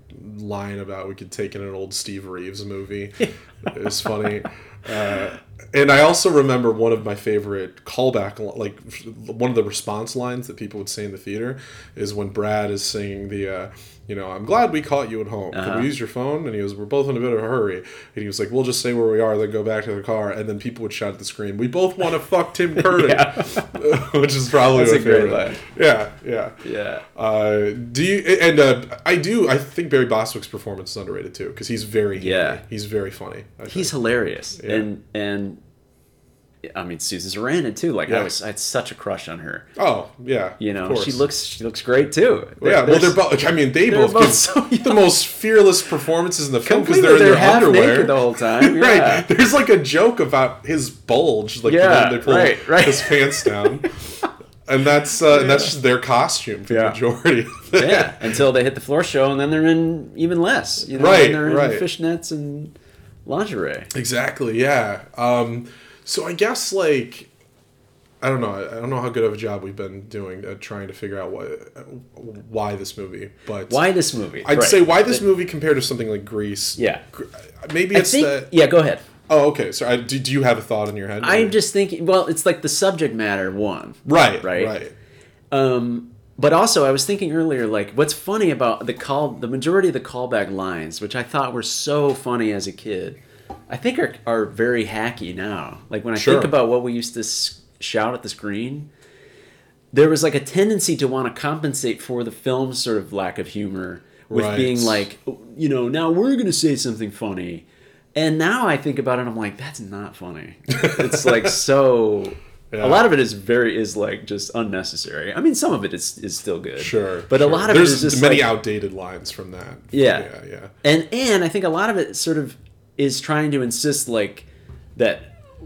line about we could take in an old Steve Reeves movie, [laughs] is funny. Uh, and I also remember one of my favorite callback, like one of the response lines that people would say in the theater, is when Brad is singing the, uh, you know, I'm glad we caught you at home. Can Uh-huh. we use your phone? And he was, we're both in a bit of a hurry. And he was like, we'll just say where we are, then go back to the car. And then people would shout at the screen, we both want to fuck Tim [laughs] Curry, [laughs] which is probably That's my a great favorite. line. Yeah, yeah. Yeah. Uh, do you and uh, I do I think Barry Bostwick's performance is underrated too because he's very Yeah. he's very funny. I He's hilarious, Yeah. and and I mean Susan Sarandon too. Like I was, I had such a crush on her. oh yeah You know, she looks she looks great too. yeah well they're both I mean they both, both give so [laughs] the most fearless performances in the film because they're in They're, their underwear the whole time. [laughs] Yeah. right there's like a joke about his bulge like Yeah, they pull right, right. his pants down. [laughs] And that's uh, and that's just their costume for the Yeah. majority of yeah, until they hit the floor show, and then they're in even less. You know, Right, and they're in right. fishnets and lingerie. Exactly. Yeah. Um, so I guess like I don't know. I don't know how good of a job we've been doing at trying to figure out why why this movie, but Why this movie? I'd Right. say why this movie compared to something like Grease. Yeah. Maybe it's think. that. Yeah, go ahead. Oh, okay. So I, do, do you have a thought in your head? I'm just thinking. Well, it's like the subject matter one. right. right. Right. Um, but also, I was thinking earlier, like, what's funny about the call, the majority of the callback lines, which I thought were so funny as a kid, I think are, are very hacky now. Like, when I Sure. think about what we used to shout at the screen, there was like a tendency to want to compensate for the film's sort of lack of humor with Right. being like, oh, you know, now we're going to say something funny. And now I think about it, I'm like, that's not funny. [laughs] It's like so. Yeah. A lot of it is very is like just unnecessary. I mean, some of it is is still good. Sure. but a lot of There's it is just many like, outdated lines from that. Yeah. Yeah. Yeah. and and I think a lot of it sort of is trying to insist like that,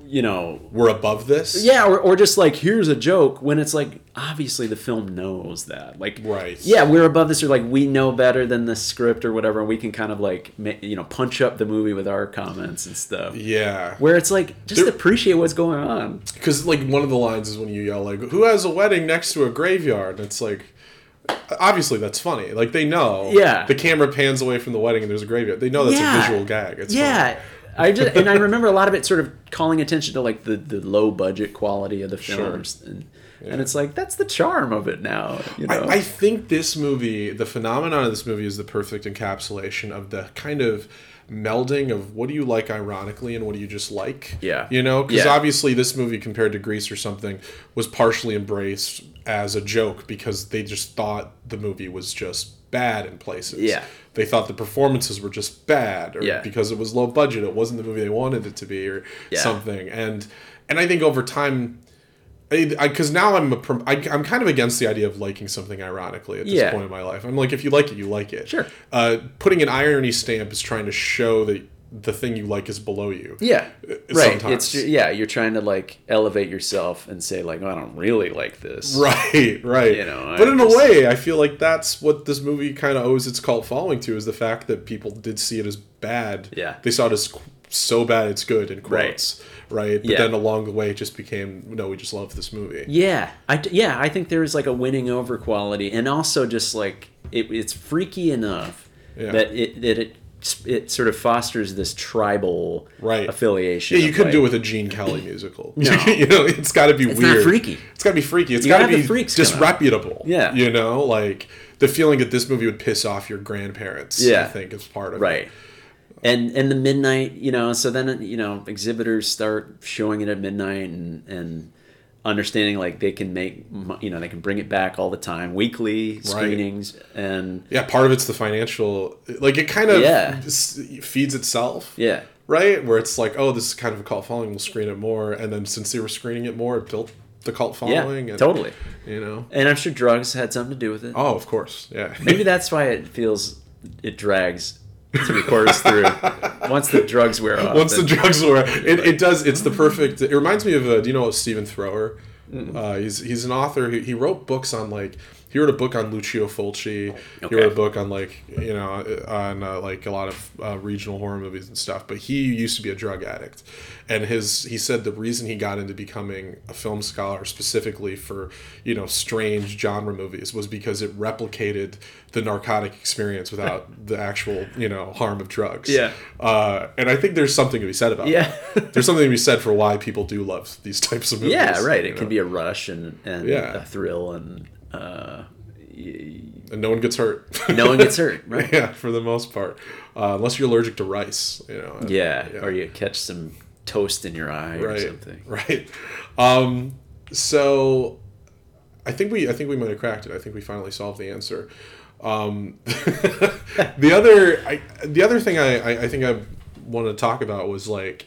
you know, We're above this. yeah, or, or just like here's a joke when it's like obviously the film knows that, like, Right. Yeah, we're above this, or like we know better than the script or whatever, and we can kind of like you know punch up the movie with our comments and stuff. Yeah. Where it's like just appreciate what's going on. Because like one of the lines is when you yell like, "Who has a wedding next to a graveyard?" And it's like, obviously that's funny. Like they know. Yeah. The camera pans away from the wedding and there's a graveyard. They know that's Yeah. a visual gag. It's yeah. funny. I just and I remember a lot of it sort of calling attention to like the, the low budget quality of the Sure. films and and it's like that's the charm of it now, you know. I, I think this movie, the phenomenon of this movie, is the perfect encapsulation of the kind of melding of what do you like ironically and what do you just like. Yeah. You know, because Yeah. obviously this movie compared to Grease or something was partially embraced as a joke because they just thought the movie was just bad in places. Yeah. They thought the performances were just bad, or Yeah. because it was low budget, it wasn't the movie they wanted it to be, or Yeah. something. And and I think over time, because now I'm a, I, I'm kind of against the idea of liking something ironically at this Yeah. point in my life. I'm like, if you like it, you like it. Sure. Uh, putting an irony stamp is trying to show that the thing you like is below you. yeah. Uh, Right. sometimes. It's yeah, you're trying to like elevate yourself and say like, oh, I don't really like this. [laughs] Right, right. You know, but I in just- a way, I feel like that's what this movie kind of owes its cult following to is the fact that people did see it as bad. Yeah. They saw it as so bad it's good in quotes, right? But Yeah. then along the way, it just became no, we just love this movie. Yeah, I yeah, I think there is like a winning over quality, and also just like it, it's freaky enough Yeah. that it that it it sort of fosters this tribal Right. affiliation. Yeah, you couldn't do it with a Gene Kelly musical. No. [laughs] you know, it's got to be It's weird. freaky. It's got to be freaky. It's got gotta be disreputable. Yeah. you know, like the feeling that this movie would piss off your grandparents. Yeah, I think is part of right. it. And and the midnight, you know, so then you know exhibitors start showing it at midnight and and understanding like they can make you know they can bring it back all the time weekly screenings and Yeah, part of it's the financial. Like it kind of Yeah. feeds itself. yeah Right, where it's like, oh, this is kind of a cult following. We'll screen it more, and then since they were screening it more, it built the cult yeah following. and, totally You know. and I'm sure drugs had something to do with it. Oh, of course. Yeah. Maybe [laughs] that's why it feels it drags three quarters through. Once the drugs wear off. Once the drugs were, it, it does. It's the perfect. It reminds me of. Uh, do you know Stephen Thrower? Uh, he's he's an author. He, he wrote books on like he wrote a book on Lucio Fulci. He wrote a book on like you know on uh, like a lot of uh, regional horror movies and stuff. But he used to be a drug addict, and his he said the reason he got into becoming a film scholar specifically for you know strange genre movies was because it replicated the narcotic experience without [laughs] the actual you know harm of drugs. Yeah. uh, and I think there's something to be said about Yeah. that. There's something to be said for why people do love these types of movies. yeah, right. It can be a rush and and Yeah. a thrill and uh, and no one gets hurt. [laughs] no one gets hurt, [laughs] right? yeah, for the most part, uh, unless you're allergic to rice, you know. Yeah, or you catch some toast in your eye or something. right. Um, so, I think we, I think we might have cracked it. I think we finally solved the answer. Um, [laughs] the other, I, the other thing I, I, I think I wanted to talk about was like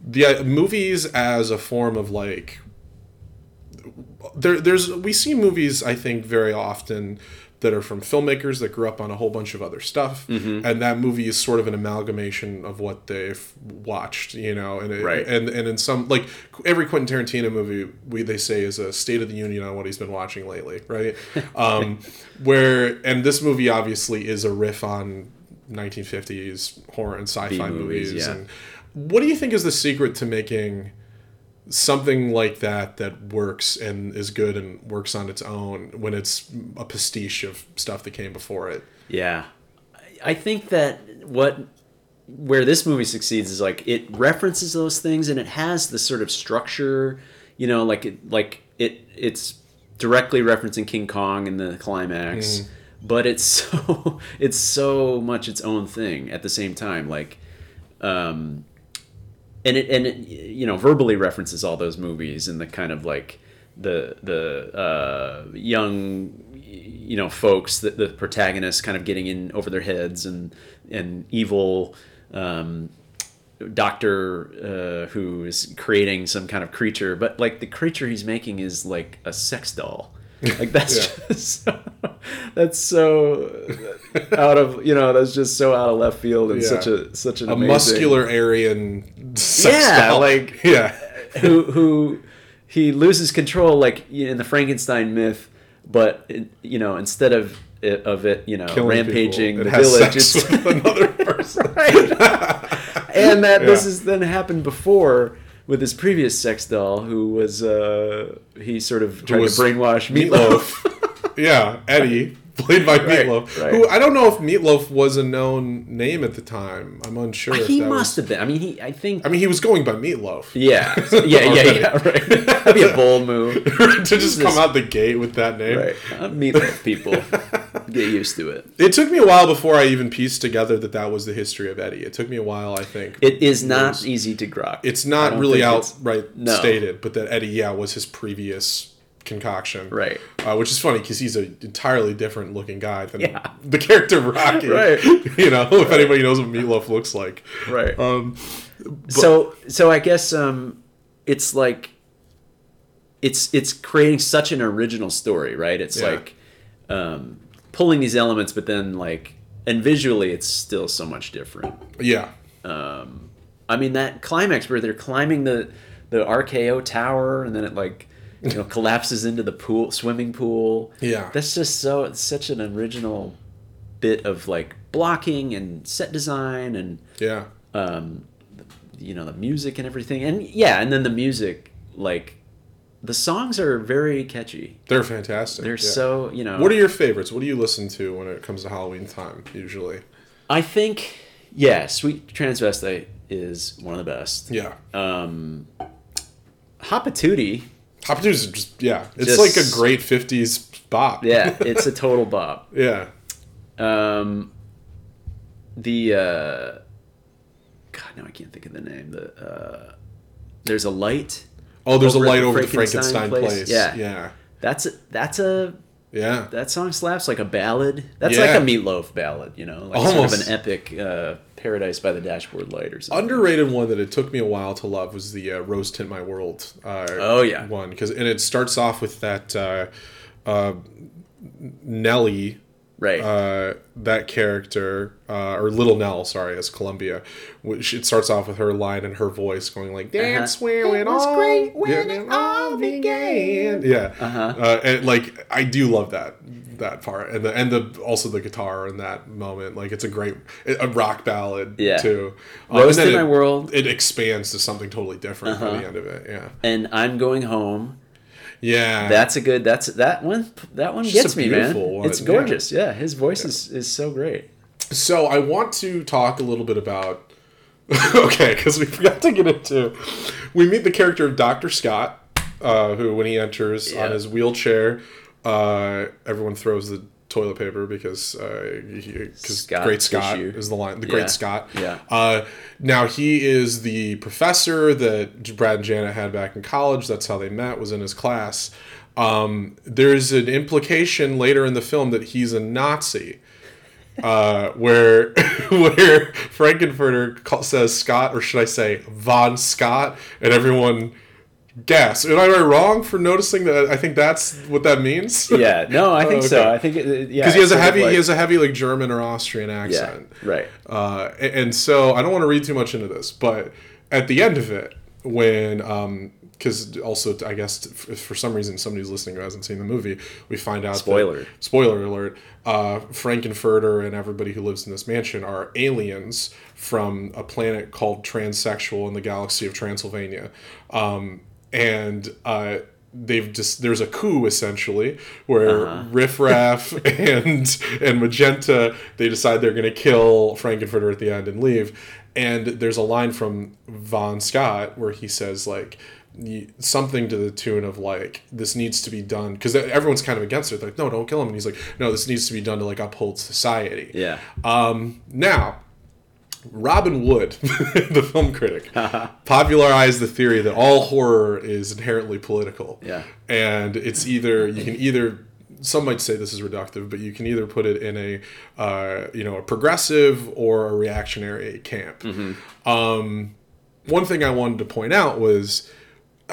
the uh, movies as a form of like there there's we see movies I think very often that are from filmmakers that grew up on a whole bunch of other stuff Mm-hmm. and that movie is sort of an amalgamation of what they've watched you know and it, Right. and and in some like every Quentin Tarantino movie we they say is a state of the union on what he's been watching lately right [laughs] um where and this movie obviously is a riff on 1950s horror and sci-fi B-movies, movies yeah. and what do you think is the secret to making something like that that works and is good and works on its own when it's a pastiche of stuff that came before it. Yeah, I- think that what where this movie succeeds is like it references those things and it has the sort of structure, you know, like it like it it's directly referencing King Kong in the climax, but it's [laughs] so it's so much its own thing at the same time, like. Um, and it and it, you know verbally references all those movies and the kind of like the the uh, young you know folks the, the protagonists kind of getting in over their heads and and evil um, doctor uh, who is creating some kind of creature but like the creature he's making is like a sex doll like that's [laughs] Yeah. just [laughs] so, that's so out of you know that's just so out of left field and Yeah. such a such an A amazing muscular Aryan Yeah, doll. like- [laughs] yeah, who who he loses control like in the Frankenstein myth, but it- you know instead of it, of it you know Killing rampaging people. the has village, sex it's with another [laughs] person. right. [laughs] and that this has then happened before with his previous sex doll, who was uh he sort of tried to was brainwash Meat Loaf. yeah, Eddie, played by [laughs] Right, Meat Loaf. right. Who I don't know if Meat Loaf was a known name at the time. I'm unsure. he must was- have been. I mean, he I think. I mean, he was going by Meat Loaf. yeah, [laughs] yeah, yeah, yeah. Right. That'd be a bold move. [laughs] to just come out the gate with that name. Right. Uh, Meat Loaf people get used to it. It took me a while before I even pieced together that that was the history of Eddie. It took me a while, I think. It is not There's- easy to grok. It's not really outright no. stated, but that Eddie, yeah, was his previous concoction. Right. Uh, which is funny because he's an entirely different looking guy than Yeah. [laughs] the character Rocky. [laughs] Right. [laughs] You know, if anybody knows what Meat Loaf looks like. Right. Um, so so I guess um, it's like it's it's creating such an original story, right? It's Yeah. like um, pulling these elements, but then like and visually, it's still so much different. yeah. Um, I mean that climax where they're climbing the the RKO tower, and then it like you know collapses into the pool swimming pool. Yeah. That's just so it's such an original bit of like blocking and set design and Yeah. um, you know the music and everything and yeah and then the music like the songs are very catchy They're fantastic. they're yeah. so you know What are your favorites? What do you listen to when it comes to Halloween time, usually? i think yeah sweet transvestite is one of the best Yeah. um Hot Patootie, Hop is just, yeah. It's Just- like a great 50s bop. yeah [laughs] it's a total bop yeah. um the uh god no i can't think of the name the uh there's a light Oh, there's a light the over the Frankenstein Frankenstein place. place. Yeah. Yeah. that's a that's a Yeah. that song slaps like a ballad. That's Yeah. like a Meat Loaf ballad, you know, like sort Almost. of an epic uh, "Paradise by the Dashboard Light" or something. Underrated one that it took me a while to love was the uh, Rose Tint My World. Uh, Oh, yeah. one because and it starts off with that uh, uh, Nelly Right. Uh, that character, uh, or Little Nell, sorry, as Columbia, which it starts off with her line and her voice going like, "That's Uh-huh. where it, It was all great when yeah, it all began." Yeah, Uh-huh. uh, and like I do love that that part, and the and the also the guitar in that moment, like it's a great a rock ballad Yeah. too. Um, Rose Tint My World, It expands to something totally different by Uh-huh. the end of it. Yeah, and I'm going home. Yeah. That's a good. That's that one. That one gets me, man. one, It's gorgeous. Yeah, his voice is is so great. So I want to talk a little bit about. [laughs] okay, because we forgot to get into. We meet the character of Doctor Scott, uh, who when he enters Yeah. on his wheelchair, uh, everyone throws the toilet paper because uh, because Scott Great Scott is the line. The Yeah. Great Scott. Yeah. Uh, now he is the professor that Brad and Janet had back in college. That's how they met. Was in his class. Um, there's an implication later in the film that he's a Nazi uh, [laughs] where [laughs] where Frank-N-Furter call, says Scott, or should I say Von Scott, and everyone gasps. Am I wrong for noticing that? I think that's what that means. [laughs] Yeah. No, I think [laughs] so. okay. I think it, yeah. Because he has a heavy, like- he has a heavy like German or Austrian yeah. accent. Right. Uh, and so I don't want to read too much into this, but at the end of it, when um, because also I guess for some reason somebody's listening who hasn't seen the movie, we find out that- Spoiler. spoiler alert. Uh, Frank-N-Furter and everybody who lives in this mansion are aliens from a planet called Transsexual in the galaxy of Transylvania, um, and. Uh, They've just there's a coup essentially where Uh-huh. Riff Raff [laughs] and and Magenta they decide they're gonna kill Frank-N-Furter at the end and leave. And there's a line from Von Scott where he says like something to the tune of like this needs to be done because everyone's kind of against it. They're like no, don't kill him. And he's like no, this needs to be done to like uphold society. Yeah. Um, now, Robin Wood, [laughs] the film critic, [laughs] popularized the theory that all horror is inherently political. Yeah. And it's either, you can either, some might say this is reductive, but you can either put it in a, uh, you know, a progressive or a reactionary camp. Um, one thing I wanted to point out was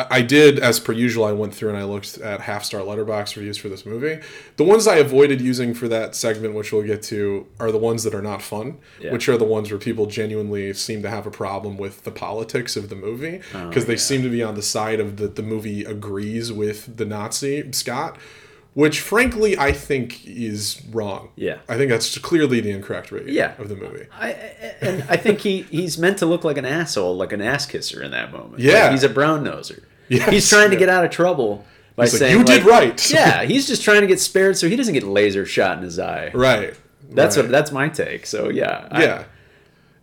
I did, as per usual, I went through and I looked at half star Letterboxd reviews for this movie. The ones I avoided using for that segment, which we'll get to, are the ones that are not fun, Yeah. which are the ones where people genuinely seem to have a problem with the politics of the movie oh, because they yeah. seem to be on the side of that the movie agrees with the Nazi Scott, which frankly I think is wrong. Yeah. I think that's clearly the incorrect rating Yeah. of the movie. I, I- and I think he, he's meant to look like an asshole, like an ass kisser in that moment. Yeah. Like, he's a brown noser. Yes, he's trying to get out of trouble by He's like, saying, "You did like- right." [laughs] yeah, he's just trying to get spared so he doesn't get laser shot in his eye. Right. That's right. what that's my take. So yeah, I- Yeah.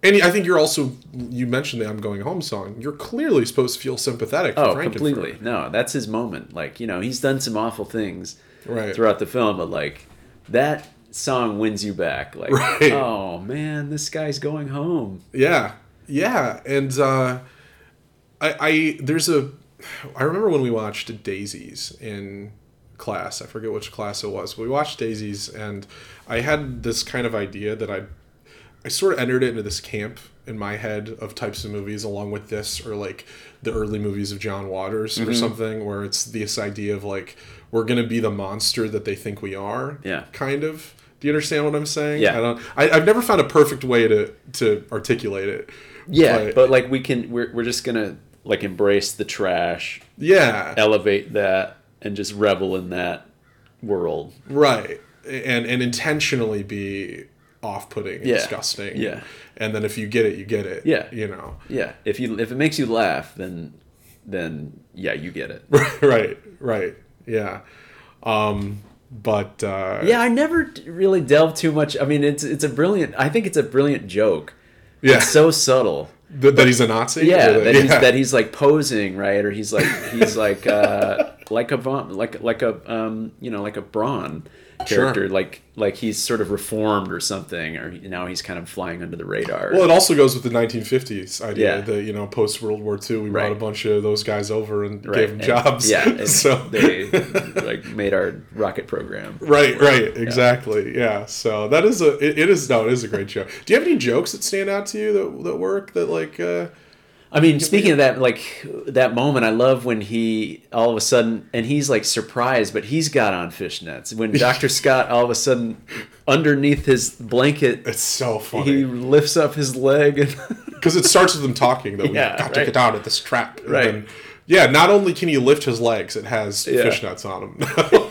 And I think you're also you mentioned the "I'm Going Home" song. You're clearly supposed to feel sympathetic. Oh, completely. No, that's his moment. Like, you know, he's done some awful things Right. throughout the film, but like that song wins you back. Like, Right. oh man, this guy's going home. Yeah, yeah, and uh, I, I there's a I remember when we watched Daisies in class. I forget which class it was. But we watched Daisies, and I had this kind of idea that I I sort of entered it into this camp in my head of types of movies, along with this or like the early movies of John Waters Mm-hmm. or something, where it's this idea of like we're gonna be the monster that they think we are. Yeah. kind of. Do you understand what I'm saying? Yeah. I don't. I, I've never found a perfect way to to articulate it. Yeah, But- but like we can, we're we're just gonna like embrace the trash, Yeah, elevate that, and just revel in that world. right. And and intentionally be off-putting and Yeah. disgusting. Yeah. And then if you get it, you get it. Yeah. You know. Yeah, if you if it makes you laugh, then then yeah, you get it. [laughs] right. Right. Yeah. Um. But. Uh, Yeah, I never really delved too much. I mean, it's it's a brilliant. I think it's a brilliant joke. Yeah. It's so subtle. Th- that he's a Nazi. Yeah, that he's that he's like posing, right? Or he's like he's like uh [laughs] like a like like a um you know like a Braun Sure. character, like like he's sort of reformed or something, or now he's kind of flying under the radar. Well, it also goes with the 1950s idea Yeah. that you know post World War II we brought a bunch of those guys over and right? gave them and- jobs. Yeah, [laughs] so they [laughs] like made our rocket program. Right, right, exactly. Yeah. So that is a it, it is no, it is a great joke. Do you have any jokes that stand out to you that that work that like uh I mean, speaking of that, like that moment, I love when he all of a sudden, and he's like surprised, but he's got on fishnets. When [laughs] Doctor Scott all of a sudden underneath his blanket, It's so funny. he lifts up his leg and [laughs] because it starts with them talking that Yeah, we got to get out of this trap. And Right. then- yeah. Not only can he lift his legs, it has Yeah. fishnets on him. [laughs]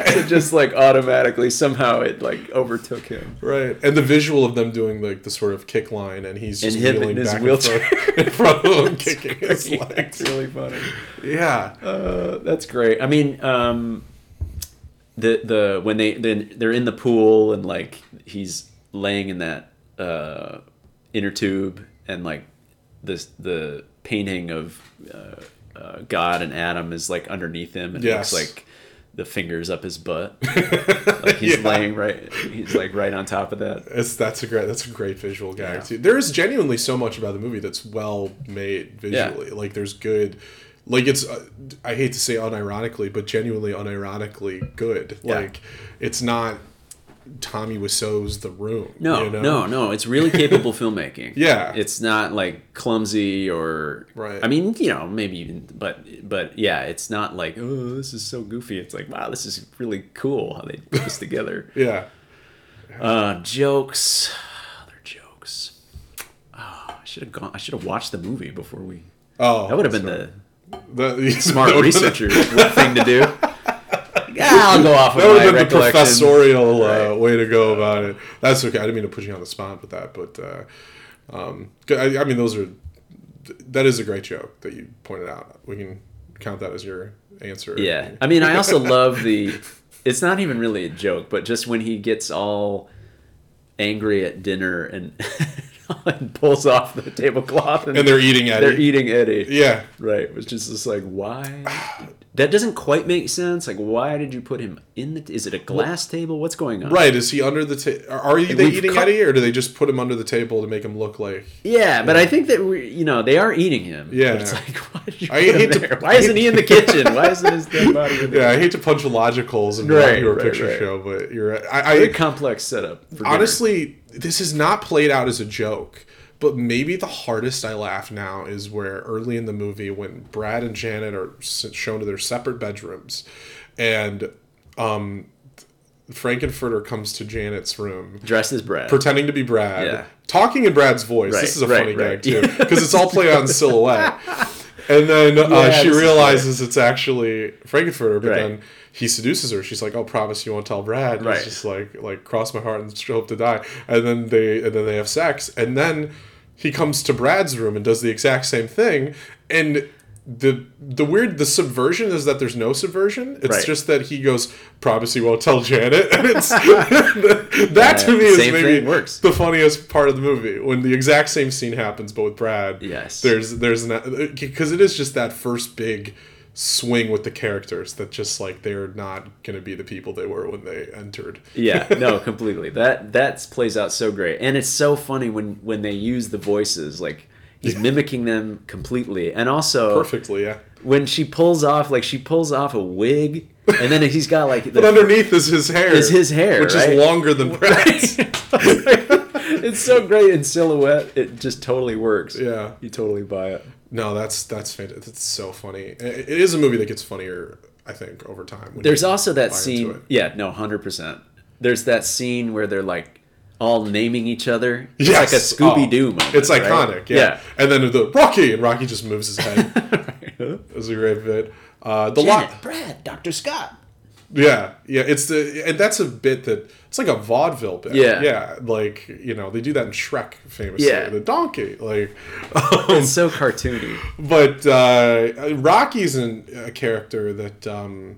it just like automatically somehow it like overtook him. right. And the visual of them doing like the sort of kick line, and he's just And him in his back wheelchair. in front, of him, kicking [laughs] his legs. really funny. Yeah. Uh, that's great. I mean, um, the the when they then they're in the pool and like he's laying in that uh, inner tube and like this the painting of uh, uh, God and Adam is like underneath him and Yes. it looks like the fingers up his butt. [laughs] like he's Yeah. laying right. He's like right on top of that. It's that's a great that's a great visual gag Yeah. too. There is genuinely so much about the movie that's well made visually. Like there's good, like it's uh, I hate to say unironically, but genuinely unironically good. Yeah. Like it's not Tommy Wiseau's The Room. No, you know? no, no. It's really [laughs] capable filmmaking. Yeah. it's not like clumsy or. Right. I mean, you know, maybe even, but but yeah, it's not like oh, this is so goofy. It's like wow, this is really cool how they put this together. [laughs] Yeah. Uh, jokes, other jokes. Oh, I should have gone. I should have watched the movie before we. Oh, That would have been the the [laughs] smart researcher thing to do. Yeah, I'll go off That would have been the professorial uh, Right. way to go about it. That's okay. I didn't mean to put you on the spot with that, but uh, um, I, I mean, those are that is a great joke that you pointed out. We can count that as your answer. Yeah. I mean, I also [laughs] love the. It's not even really a joke, but just when he gets all angry at dinner and, [laughs] and pulls off the tablecloth and, and they're eating Eddie. they're eating Eddie. yeah, Right. Which is just like, why? That doesn't quite make sense. Like, why did you put him in the? Is it a glass table? What's going on? right. Is he under the table? Are you they eating cut- Eddie, or do they just put him under the table to make him look like? Yeah, but I think that we, you know, they are eating him. Yeah. It's like, [laughs] why did you put him hate to- there? Why isn't he in the [laughs] kitchen? Why isn't his dead body in there? Yeah, I hate to punch logicals and Right, your right, picture right. show, but you're right. I, Very complex setup. For dinner. honestly, this is not played out as a joke. But maybe the hardest I laugh now is where early in the movie, when Brad and Janet are shown to their separate bedrooms, and um, Frank-N-Furter comes to Janet's room dressed as Brad. pretending to be Brad, Yeah. talking in Brad's voice. Right, this is a right, funny right. gag too, [laughs] because it's all played on silhouette. [laughs] And then uh, Yeah, she realizes it's actually Frank-N-Furter, but then he seduces her. She's like, "Oh, promise you won't tell Brad." And Right. Just like, like cross my heart and hope to die. And then they and then they have sex, and then he comes to Brad's room and does the exact same thing. And the the weird the subversion is that there's no subversion. It's Right. just that he goes, "Promise you won't tell Janet." [laughs] And it's [laughs] that to me is Same maybe works. the funniest part of the movie when the exact same scene happens, but with Brad. Yes. there's there's because it is just that first big swing with the characters that just like they're not going to be the people they were when they entered. yeah, [laughs] no, completely. That that plays out so great, and it's so funny when when they use the voices. Like he's mimicking them completely, and also Perfectly, yeah. when she pulls off, like she pulls off a wig, and then he's got like [laughs] But underneath is his hair. Is his hair, which right? is longer than [laughs] Brad's. it's so great in silhouette. It just totally works. Yeah. you totally buy it. No, that's that's fantastic. It's so funny. It it is a movie that gets funnier, I think, over time. There's also that scene. Yeah, no, hundred percent. There's that scene where they're like all naming each other. It's Yes. like a Scooby Doo Oh, moment. It's right? iconic, yeah. And then the Rocky and Rocky just moves his head. [laughs] Yeah. It was a great bit. Uh, the lot, Janet, Brad, Doctor Scott. Yeah, yeah. It's the and that's a bit that it's like a vaudeville bit. Yeah. yeah. Like you know they do that in Shrek famously. Yeah. the donkey. Like, um, It's so cartoony. but uh, Rocky's an, a character that um,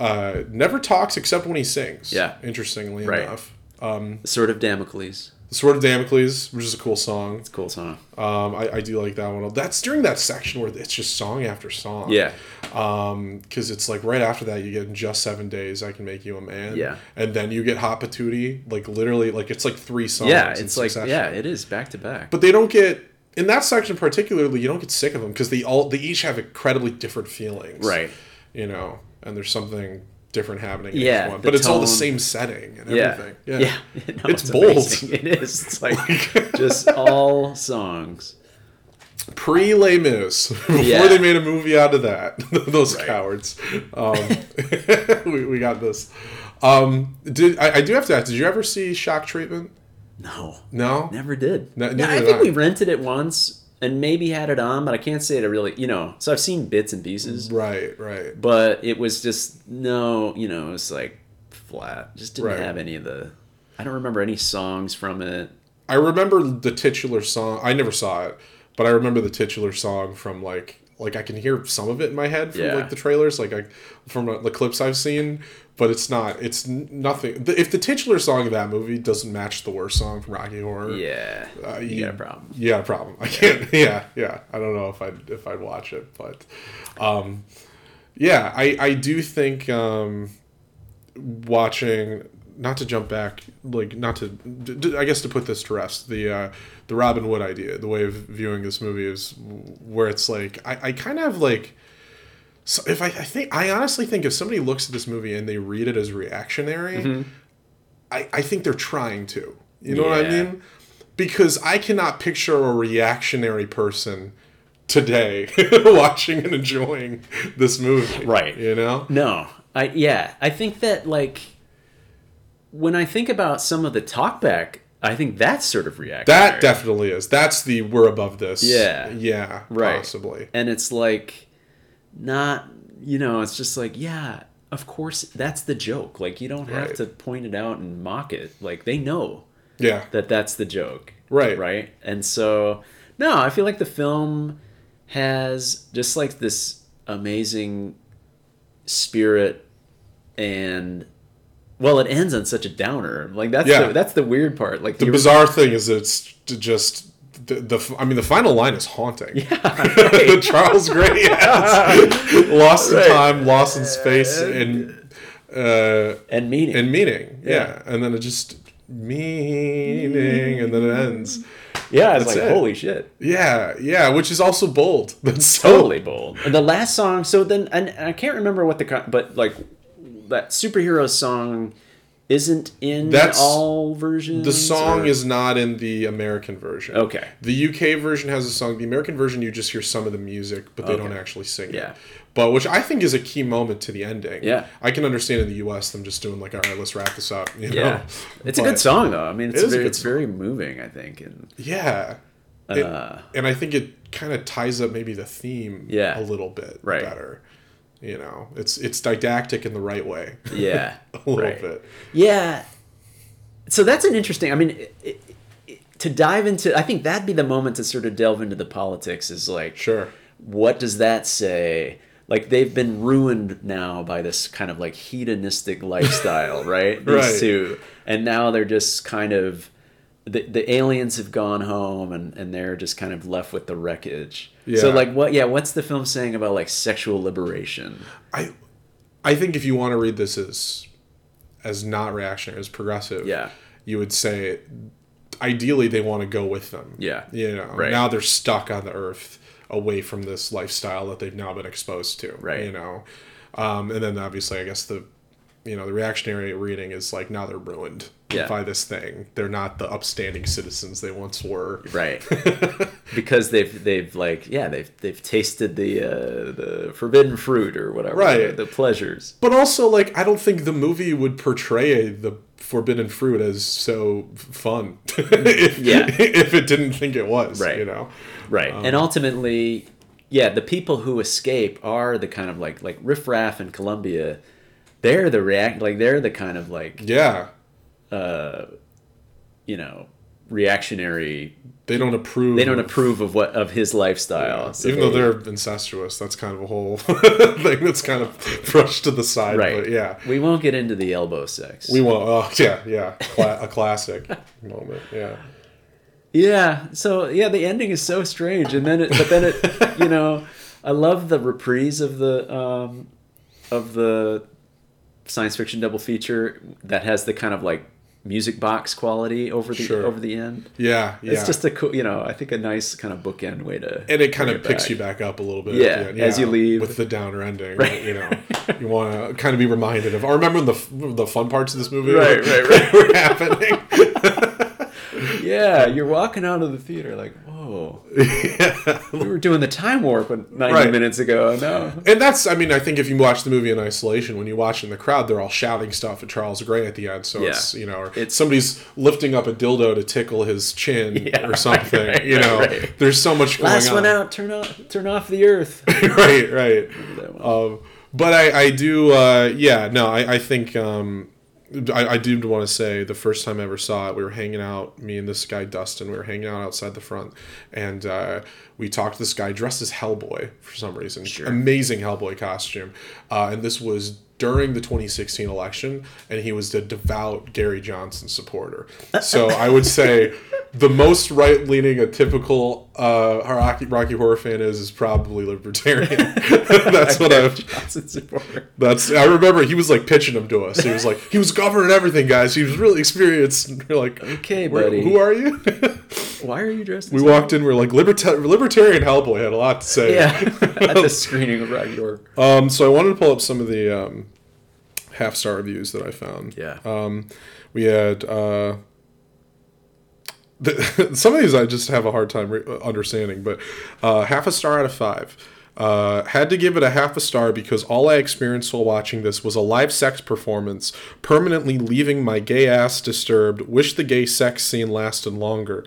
uh, never talks except when he sings. Yeah. interestingly Right. enough. Um, Sword of Damocles. Sword of Damocles, which is a cool song. It's a cool song. Um, I, I do like that one. That's during that section where it's just song after song. Yeah. Um, because it's like right after that you get in just seven days I can make you a man. Yeah. And then you get Hot Patootie, like literally, like it's like three songs. Yeah, it's like succession. yeah, it is back to back. But they don't get in that section particularly. You don't get sick of them because they all they each have incredibly different feelings. Right. You know, and there's something different happening. Yeah, each one. but it's all the same setting and Yeah. everything. Yeah. Yeah. [laughs] No, It's bold. amazing. [laughs] It is. It's like [laughs] just all songs. pre Les Mis before Yeah. they made a movie out of that. Those Right. cowards. Um, we, we got this. Um, did I, I do have to ask? Did you ever see Shock Treatment? No, No. never did. No, No, I think I. we rented it once and maybe had it on, but I can't say it really. You know, so I've seen bits and pieces, Right. Right. but it was just no. You know, it was like flat. Just didn't Right. have any of the. I don't remember any songs from it. I remember the titular song. I never saw it, but I remember the titular song from like like I can hear some of it in my head from Yeah. like the trailers, like I from uh, the clips I've seen. But it's not. It's nothing. the- If the titular song of that movie doesn't match the worst song from Rocky Horror, Yeah, uh, you got a problem. You got a problem. I can't. [laughs] Yeah, yeah. I don't know if I'd if I'd watch it, but um, yeah, I I do think um, watching not to jump back like not to d- d- I guess to put this to rest the uh, the Robin Wood idea the way of viewing this movie is where it's like I, I kind of like so if I, I think I honestly think if somebody looks at this movie and they read it as reactionary I, I think they're trying to. You know what I mean? Because I cannot picture a reactionary person today [laughs] watching and enjoying this movie. Right. you know? No, I yeah, I think that like when I think about some of the talkback, I think that's sort of reactionary. That definitely is. That's the we're above this. Yeah. Yeah. Right. Possibly. and it's like not you know it's just like yeah of course that's the joke like you don't have Right. to point it out and mock it like they know Yeah. that that's the joke Right. right and so no i feel like the film has just like this amazing spirit and well it ends on such a downer like that's Yeah. the, that's the weird part like The you- bizarre thing is it's just the, the I mean the final line is haunting. [laughs] right. Charles Gray has lost in time, lost in space, and uh, and meaning and meaning. Yeah. Yeah. and then it just meaning, and then it ends. yeah it's like it. holy shit Yeah, yeah, which is also bold. [laughs] That's so totally bold. And the last song, so then, and I can't remember what the, but like that superhero song isn't in That's- all versions. The song or- is not in the American version. okay. The UK version has a song. The American version, you just hear some of the music, but they Okay. don't actually sing it. Yeah. But which I think is a key moment to the ending. Yeah. I can understand in the US them just doing like, all right, let's wrap this up. You know? Yeah, it's a good song though. I mean, it's It very, it's very moving. I think, and Yeah. It- uh, and I think it kind of ties up maybe the theme Yeah. a little bit Right. better. You know, it's it's didactic in the right way. yeah, [laughs] a little right. bit. Yeah. So that's an interesting. I mean, it, it, it- to dive into, I think that'd be the moment to sort of delve into the politics. Is like, Sure. what does that say? Like they've been ruined now by this kind of like hedonistic lifestyle, [laughs] right? These Right. two, and now they're just kind of the, the aliens have gone home, and and they're just kind of left with the wreckage. Yeah. So like, what? Yeah, what's the film saying about like sexual liberation? I I think if you want to read this as as not reactionary, as progressive, Yeah. you would say ideally they want to go with them. Yeah. You know, Right. now they're stuck on the earth away from this lifestyle that they've now been exposed to. Right. You know. Um, and then obviously I guess the you know, the reactionary reading is like now they're ruined Yeah. by this thing. They're not the upstanding citizens they once were. Right. [laughs] because they've they've like yeah they've they've tasted the uh, the forbidden fruit or whatever Right. the pleasures But also, like, I don't think the movie would portray the forbidden fruit as so fun. [laughs] if, Yeah. [laughs] if it didn't think it was, Right. you know. right Um, and ultimately yeah the people who escape are the kind of like like Riff Raff and Columbia they're the react like they're the kind of like Yeah, uh you know reactionary they don't approve. they don't approve of what of his lifestyle so Even though they- they're incestuous, that's kind of a whole [laughs] thing that's kind of brushed to the side. right But yeah, we won't get into the elbow sex we won't. Oh, yeah, yeah, Cla- a classic [laughs] moment. Yeah, Yeah. So yeah, the ending is so strange, and then it, but then it, you know, I love the reprise of the um, of the science fiction double feature that has the kind of like music box quality over the Sure. over the end. yeah, yeah. It's just a cool, you know, I think a nice kind of bookend way to. and it kind of picks back. you back up a little bit. Yeah, end. as you leave. with the downer ending. Right. You know, you want to kind of be reminded of. I remember the the fun parts of this movie Right, right, [laughs] right. were happening. [laughs] yeah, you're walking out of the theater like, whoa. [laughs] We were doing the time warp 90 Right. minutes ago. No. And that's, I mean, I think if you watch the movie in isolation, when you watch in the crowd, they're all shouting stuff at Charles Gray at the end. So Yeah. it's, you know, It's- somebody's lifting up a dildo to tickle his chin [laughs] Yeah, or something. right, you know, there's so much going Last on. one out. Turn off. Turn off the earth. [laughs] right, right. Um, but I, I do, uh, yeah, no, I, I think, um, I, I do want to say the first time I ever saw it, we were hanging out, me and this guy Dustin, we were hanging out outside the front, and uh, we talked to this guy dressed as Hellboy for some reason. Amazing Hellboy costume. Uh, and this was during the 2016 election, and he was a devout Gary Johnson supporter. [laughs] So I would say the most right leaning a typical uh, Rocky, Rocky Horror fan is is probably libertarian. [laughs] [laughs] That's what I've. That's I remember he was like pitching them to us. He was like he was governing everything, guys. He was really experienced. And we're like, Okay, buddy. who are you? [laughs] Why are you dressed? we as walked in. We are like liberta- libertarian Hellboy had a lot to say. Yeah, at the screening of Rocky Horror. Um, so I wanted to pull up some of the um, half star reviews that I found. Yeah. Um, we had uh, the, [laughs] some of these I just have a hard time re- understanding, but uh, half a star out of five. Uh, had to give it a half a star because all I experienced while watching this was a live sex performance, permanently leaving my gay ass disturbed. Wish the gay sex scene lasted longer.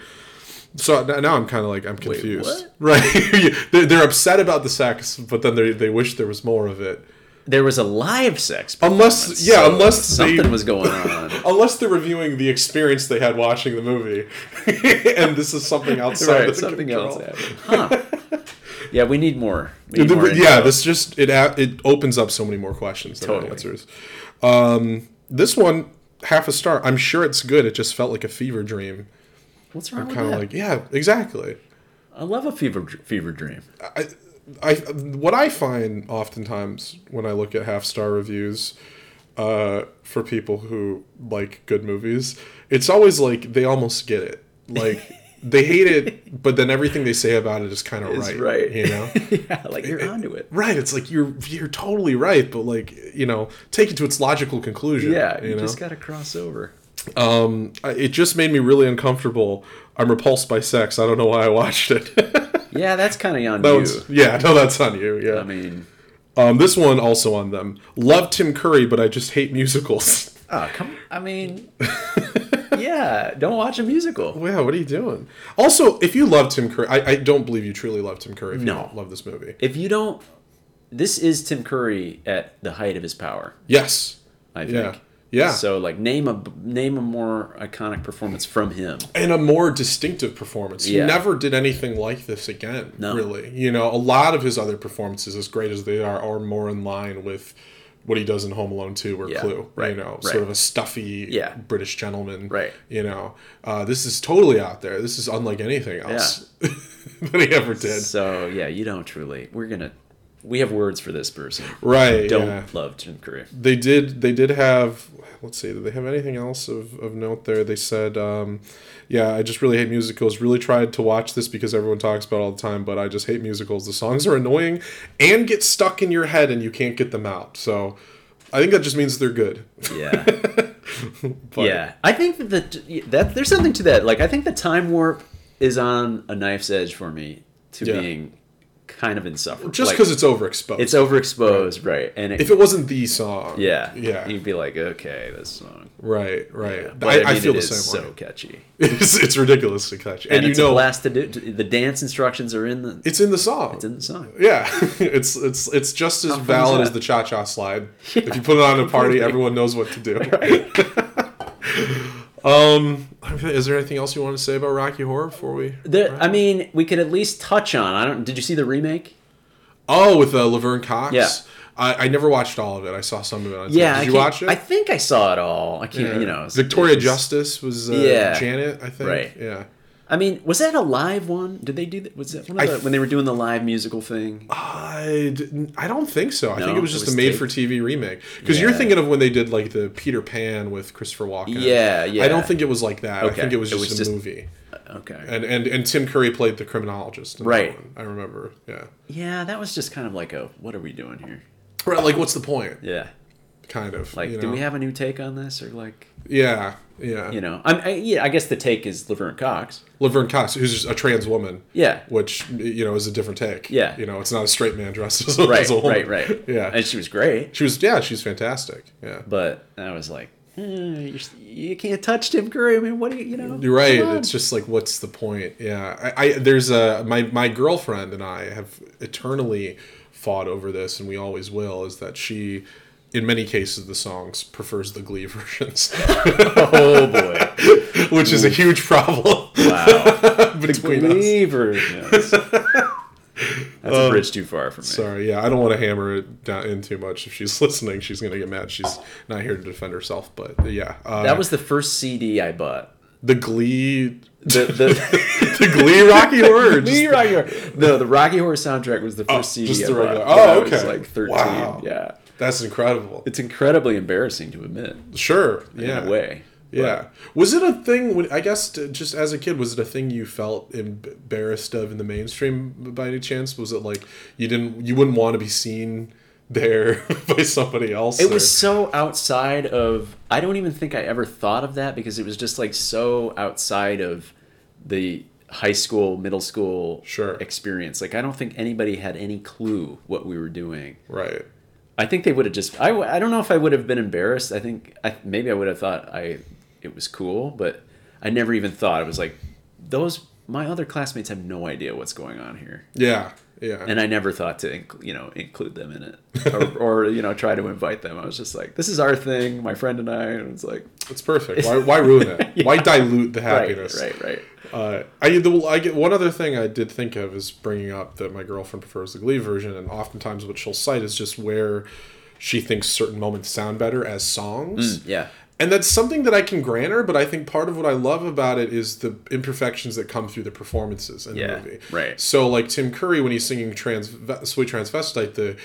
So now I'm kind of like I'm confused. what? [laughs] Right? [laughs] they're, they're upset about the sex, but then they they wish there was more of it. There was a live sex. Unless- yeah, unless they- something was going [laughs] on. Unless they're reviewing the experience they had watching the movie, [laughs] and this is something outside right, of something control. else. Huh. Yeah, we need more. We need more yeah, info. this just it it opens up so many more questions than Totally. answers. Um, this one half a star. I'm sure it's good. It just felt like a fever dream. What's wrong with Kind of like yeah, exactly. I love a fever fever dream. I, I what I find oftentimes when I look at half star reviews uh, for people who like good movies, it's always like they almost get it. Like [laughs] they hate it, but then everything they say about it is kind of right, right. You know, [laughs] yeah, like you're onto it. right? It's like you're you're totally right, but like you know, take it to its logical conclusion. Yeah, you you know. just got to cross over. um, it just made me really uncomfortable. I'm repulsed by sex. I don't know why I watched it. [laughs] Yeah, that's kind of on that you. yeah, no, that's on you. Yeah. I mean, Um, this one also on them. Love Tim Curry, but I just hate musicals. oh [laughs] come. I mean, yeah, don't watch a musical. [laughs] wow, what are you doing? Also, if you love Tim Curry, I, I don't believe you truly love Tim Curry if No. you don't love this movie. If you don't, this is Tim Curry at the height of his power. Yes. I think. Yeah. Yeah. So like, name a name a more iconic performance from him. and a more distinctive performance. He never did anything like this again, No. really. You know, a lot of his other performances, as great as they are, are more in line with what he does in Home Alone 2 or Yeah, Clue. right, You know, right. sort of a stuffy Yeah. British gentleman. Right. You know, uh, this is totally out there. This is unlike anything else [laughs] that he ever did. So yeah, you don't truly. We're gonna. We have words for this person. Right. Don't yeah. love Tim Curry. they did they did have let's see did they have anything else of, of note there they said um, yeah i just really hate musicals really tried to watch this because everyone talks about it all the time but i just hate musicals the songs are annoying and get stuck in your head and you can't get them out so i think that just means they're good Yeah. [laughs] But- yeah. I think that the, that there's something to that. Like I think the time warp is on a knife's edge for me to Yeah. being kind of insufferable. just Like, because it's overexposed it's overexposed, right? And it, if it wasn't the song yeah, yeah you'd be like, okay, this song. right right Yeah. But I, I, I feel the same so way catchy, [laughs] it's, it's ridiculously catchy and, and, you it's know blast to do. The dance instructions are in the. it's in the song It's in the song. Yeah, [laughs] it's it's it's just as is valid as the cha cha slide. [laughs] if you put it on a party, everyone knows what to do. Um, is there anything else you want to say about Rocky Horror before we? There, I mean, we could at least touch on. I don't. Did you see the remake? Oh, with uh, Laverne Cox. Yeah. I, I never watched all of it. I saw some of it. On Yeah, TV. Did you watch it? I think I saw it all. I can't. Yeah. You know, Victoria Justice was uh, Yeah. Janet. I think. Right. Yeah. I mean, was that a live one? Did they do that? Was that one of the, th- when they were doing the live musical thing? I, I don't think so. I No, think it was it just was a made-for-TV remake. Because you're thinking of when they did like the Peter Pan with Christopher Walken. Yeah, yeah. I don't think it was like that. I think it was It just was a just- movie. Uh, okay. And, and and Tim Curry played the criminologist. in that Right. one. I remember. Yeah. Yeah, that was just kind of like a what are we doing here? Right. Like, what's the point? Yeah. Kind of. Like, you do we have a new take on this, or like, Yeah, yeah. you know, I'm, I, yeah, I guess the take is Laverne Cox. Laverne Cox, who's a trans woman. Yeah. Which you know is a different take. Yeah. You know, it's not a straight man dressed as a, Right, as a woman. right, right. Yeah. and she was great, she was. Yeah, she's fantastic. Yeah. but I was like, eh, you're, can't touch Tim Curry. I mean, what do you, you know? You're right. It's just like, what's the point? Yeah. I, I there's a my my girlfriend and I have eternally fought over this, and we always will. Is that she, in many cases, the songs prefers the Glee [laughs] versions, oh boy, which is a huge problem wow, [laughs] between us. Glee versions. That's a bridge too far for me. Sorry, yeah, I don't want to hammer it down in too much. If she's listening, she's gonna get mad. She's not here to defend herself, but yeah, uh, That was the first CD I bought. the Glee, The the [laughs] the Glee Rocky Horror. Glee Rocky Horror. No, the Rocky Horror soundtrack was the first CD just the regular- oh, I was okay. like thirteen. Wow. Yeah, That's incredible. it's incredibly embarrassing to admit. Sure, In yeah, a way. Yeah. Was it a thing? When, I guess just as a kid, was it a thing you felt embarrassed of in the mainstream by any chance? Was it like you didn't, you wouldn't want to be seen there [laughs] by somebody else? It or- was so outside of. I don't even think I ever thought of that because it was just like so outside of the high school, middle school Sure. experience. Like I don't think anybody had any clue what we were doing. right. I think they would have just. I, I don't know if I would have been embarrassed. I think I, maybe I would have thought I it was cool, but I never even thought it was like those. My other classmates have no idea what's going on here, Yeah. Yeah. and I never thought to you know include them in it [laughs] or, or you know try to invite them. I was just like, this is our thing, my friend and I, and it's like it's perfect. [laughs] Why, why ruin it? [laughs] Why dilute the happiness? right, right, right. Uh, I the, I get one other thing I did think of is bringing up that my girlfriend prefers the Glee version, and oftentimes what she'll cite is just where she thinks certain moments sound better as songs. Yeah, And that's something that I can grant her, but I think part of what I love about it is the imperfections that come through the performances in Yeah, the movie. right. So, like Tim Curry when he's singing trans "Sweet Transvestite," the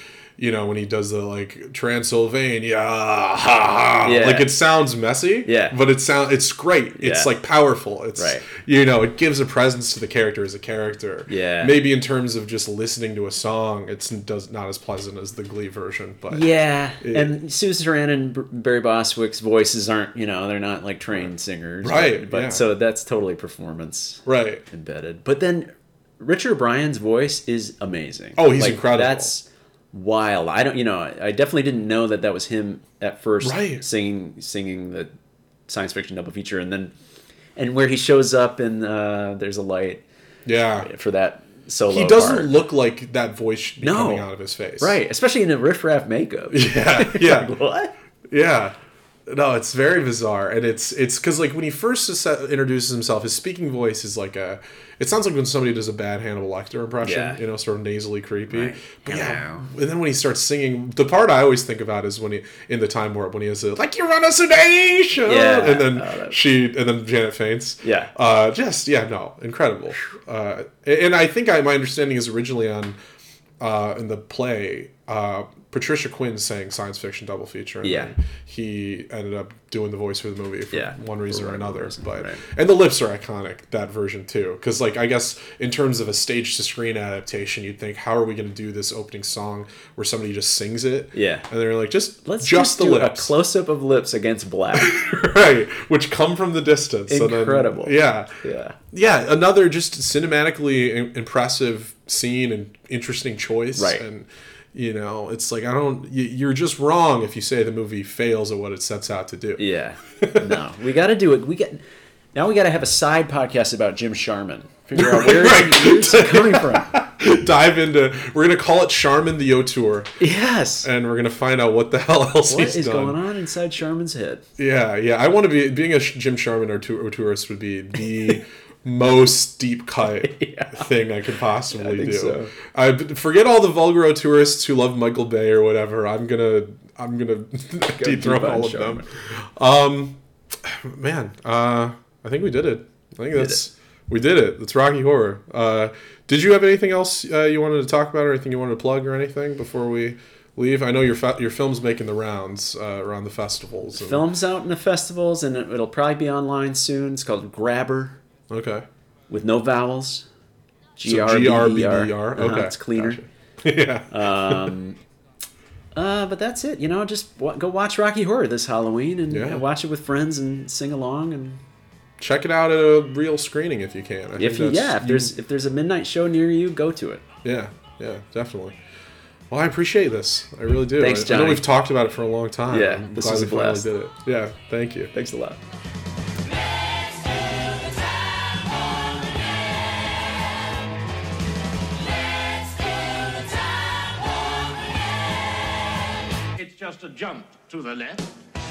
you know when he does the like Transylvania, ha ha, Yeah. like it sounds messy, Yeah. but it sound it's great. It's Yeah. like powerful. It's Right. you know it gives a presence to the character as a character. Yeah. maybe in terms of just listening to a song, it's does not as pleasant as the Glee version, but yeah. And Susan Sarandon and Barry Boswick's voices aren't you know they're not like trained singers, Right, But, but yeah. so that's totally performance. right. embedded. But then Richard O'Brien's voice is amazing. Oh, he's incredible. That's wild. I don't, you know, I definitely didn't know that that was him at first Right. singing singing the science fiction double feature, and then and where he shows up in uh, there's a light Yeah. for that solo. He doesn't part. look like that voice should be No. coming out of his face. right, especially in a riffraff makeup. [laughs] Yeah. Yeah. [laughs] Like, what? yeah. No, it's very bizarre, and it's it's because like when he first introduces himself, his speaking voice is like a. It sounds like when somebody does a bad Hannibal Lecter impression, Yeah. you know, sort of nasally creepy. Right. But yeah, and then when he starts singing, the part I always think about is when he in the time warp when he has a like you're on a sedation, Yeah. and then Oh, she and then Janet faints. Yeah. uh, just yeah, no, incredible. Uh, and I think I my understanding is originally on uh, in the play, uh, Patricia Quinn sang science fiction double feature. And Yeah. he ended up doing the voice for the movie for Yeah, one reason or another. reason, But right. and the lips are iconic that version too, because like I guess in terms of a stage to screen adaptation, you'd think how are we going to do this opening song where somebody just sings it? Yeah. and they're like just Let's just, the do lips, a close up of lips against black. [laughs] right? Which come from the distance. and then- Incredible. yeah, yeah. yeah, another just cinematically impressive scene and interesting choice. Right. And you know, it's like I don't. you- You're just wrong if you say the movie fails at what it sets out to do. Yeah. No, we got to do it. We get now. We got to have a side podcast about Jim Sharman. Figure out where [laughs] Right. he, where's he coming from. [laughs] Dive into. We're gonna call it Sharman the Auteur, Yes. and we're gonna find out what the [laughs] hell else What he's is done. going on inside Sharman's head? Yeah, yeah. I want to be being a Jim Sharman or tourist would be the most deep cut [laughs] thing I could possibly I think do. so. I forget all the vulgar tourists who love Michael Bay or whatever. I'm gonna I'm gonna [laughs] dethrone all of them. Um, man, uh, I think we did it. I think that's we did it. That's Rocky Horror. Uh, did you have anything else uh, you wanted to talk about, or anything you wanted to plug, or anything before we? Leave. I know your fa- your film's making the rounds uh, around the festivals. and- Films out in the festivals, and it- it'll probably be online soon. It's called Grabber Okay. with no vowels. G R B E R. Uh-huh, Okay. It's cleaner. Gotcha. [laughs] yeah. Um, Uh, but that's it. You know, just w- go watch Rocky Horror this Halloween and Yeah. uh, watch it with friends and sing along. And Check it out at a real screening if you can. I if you, yeah, if there's if there's a midnight show near you, go to it. Yeah, yeah, definitely. Well, I appreciate this. I really do. Thanks, I, I know we've talked about it for a long time. Yeah, I'm this glad was we a finally blast. did it. Yeah, thank you. Thanks a lot. Just a jump to the left,